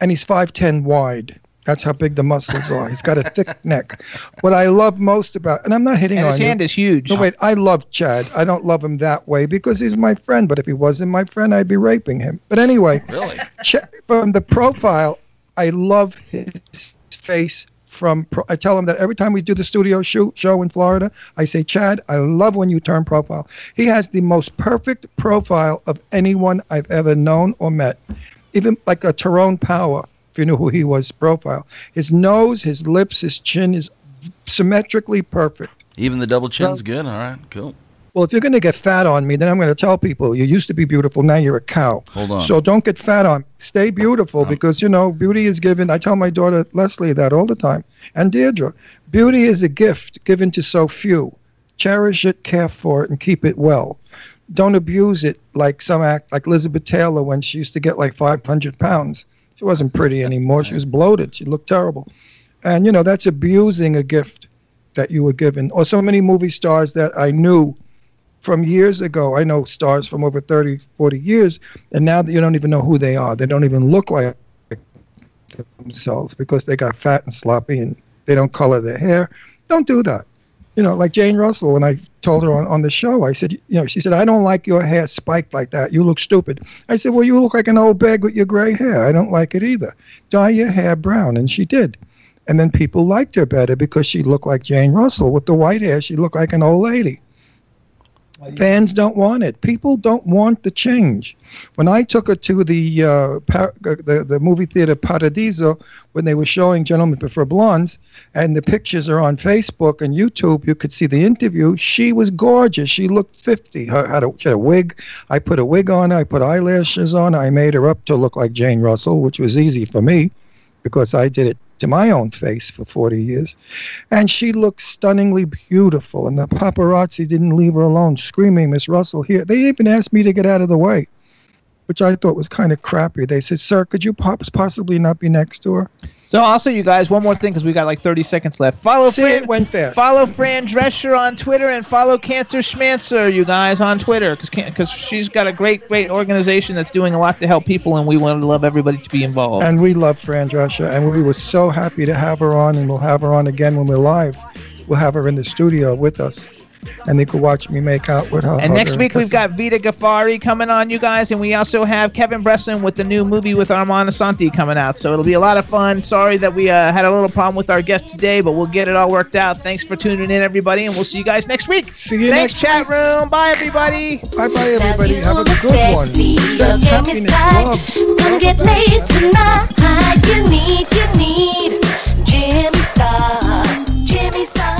and he's five ten wide. That's how big the muscles are. He's got a thick neck. What I love most about, and I'm not hitting And on his you. hand is huge. No, wait. I love Chad. I don't love him that way because he's my friend. But if he wasn't my friend, I'd be raping him. But anyway, Really? Ch- from the profile, I love his face. From pro- I tell him that every time we do the studio shoot show in Florida, I say, Chad, I love when you turn profile. He has the most perfect profile of anyone I've ever known or met, even like a Tyrone Power. If you knew who he was, profile. His nose, his lips, his chin is symmetrically perfect. Even the double chin's good. All right, cool. Well, if you're going to get fat on me, then I'm going to tell people you used to be beautiful, now you're a cow. Hold on. So don't get fat on. me. Stay beautiful because you know beauty is given. I tell my daughter Leslie that all the time, and Deirdre, beauty is a gift given to so few. Cherish it, care for it, and keep it well. Don't abuse it like some act like Elizabeth Taylor when she used to get like 500 pounds. She wasn't pretty anymore. She was bloated. She looked terrible. And you know that's abusing a gift that you were given. Or so many movie stars that I knew from years ago. I know stars from over 30, 40 years, and now that you don't even know who they are. They don't even look like themselves because they got fat and sloppy and they don't color their hair. Don't do that. You know, like Jane Russell, and I told her on, on the show, I said, you know, she said, I don't like your hair spiked like that. You look stupid. I said, well, you look like an old bag with your gray hair. I don't like it either. Dye your hair brown. And she did. And then people liked her better because she looked like Jane Russell. With the white hair, she looked like an old lady. Fans don't want it. People don't want the change. When I took her to the uh, par- the, the movie theater Paradiso, when they were showing Gentlemen Prefer Blondes, and the pictures are on Facebook and YouTube, you could see the interview. She was gorgeous. She looked 50. Her, had a, she had a wig. I put a wig on. I put eyelashes on. I made her up to look like Jane Russell, which was easy for me because I did it to my own face for 40 years. And she looked stunningly beautiful. And the paparazzi didn't leave her alone, screaming, Miss Russell, here. They even asked me to get out of the way, which I thought was kind of crappy. They said, Sir, could you possibly not be next to her? So also, you guys, one more thing because we got like 30 seconds left. Follow See, Fran, it went fast. Follow Fran Drescher on Twitter and follow Cancer Schmancer, you guys, on Twitter because because she's got a great great organization that's doing a lot to help people, and we want to love everybody to be involved. And we love Fran Drescher, and we were so happy to have her on, and we'll have her on again when we're live. We'll have her in the studio with us, and they could watch me make out with her. And next week we've got Vita Gafari coming on, you guys, and we also have Kevin Bresson with the new movie with Armand Assante coming out. So it'll be a lot of fun. Sorry that we uh, had a little problem with our guest today, but we'll get it all worked out. Thanks for tuning in, everybody, and we'll see you guys next week. See you Thanks, next chat week. room. Bye, everybody. Bye, bye, everybody. Have a good one. Success, happiness, love. Come get laid tonight. You need, you need Jimmy Star. Jimmy Star.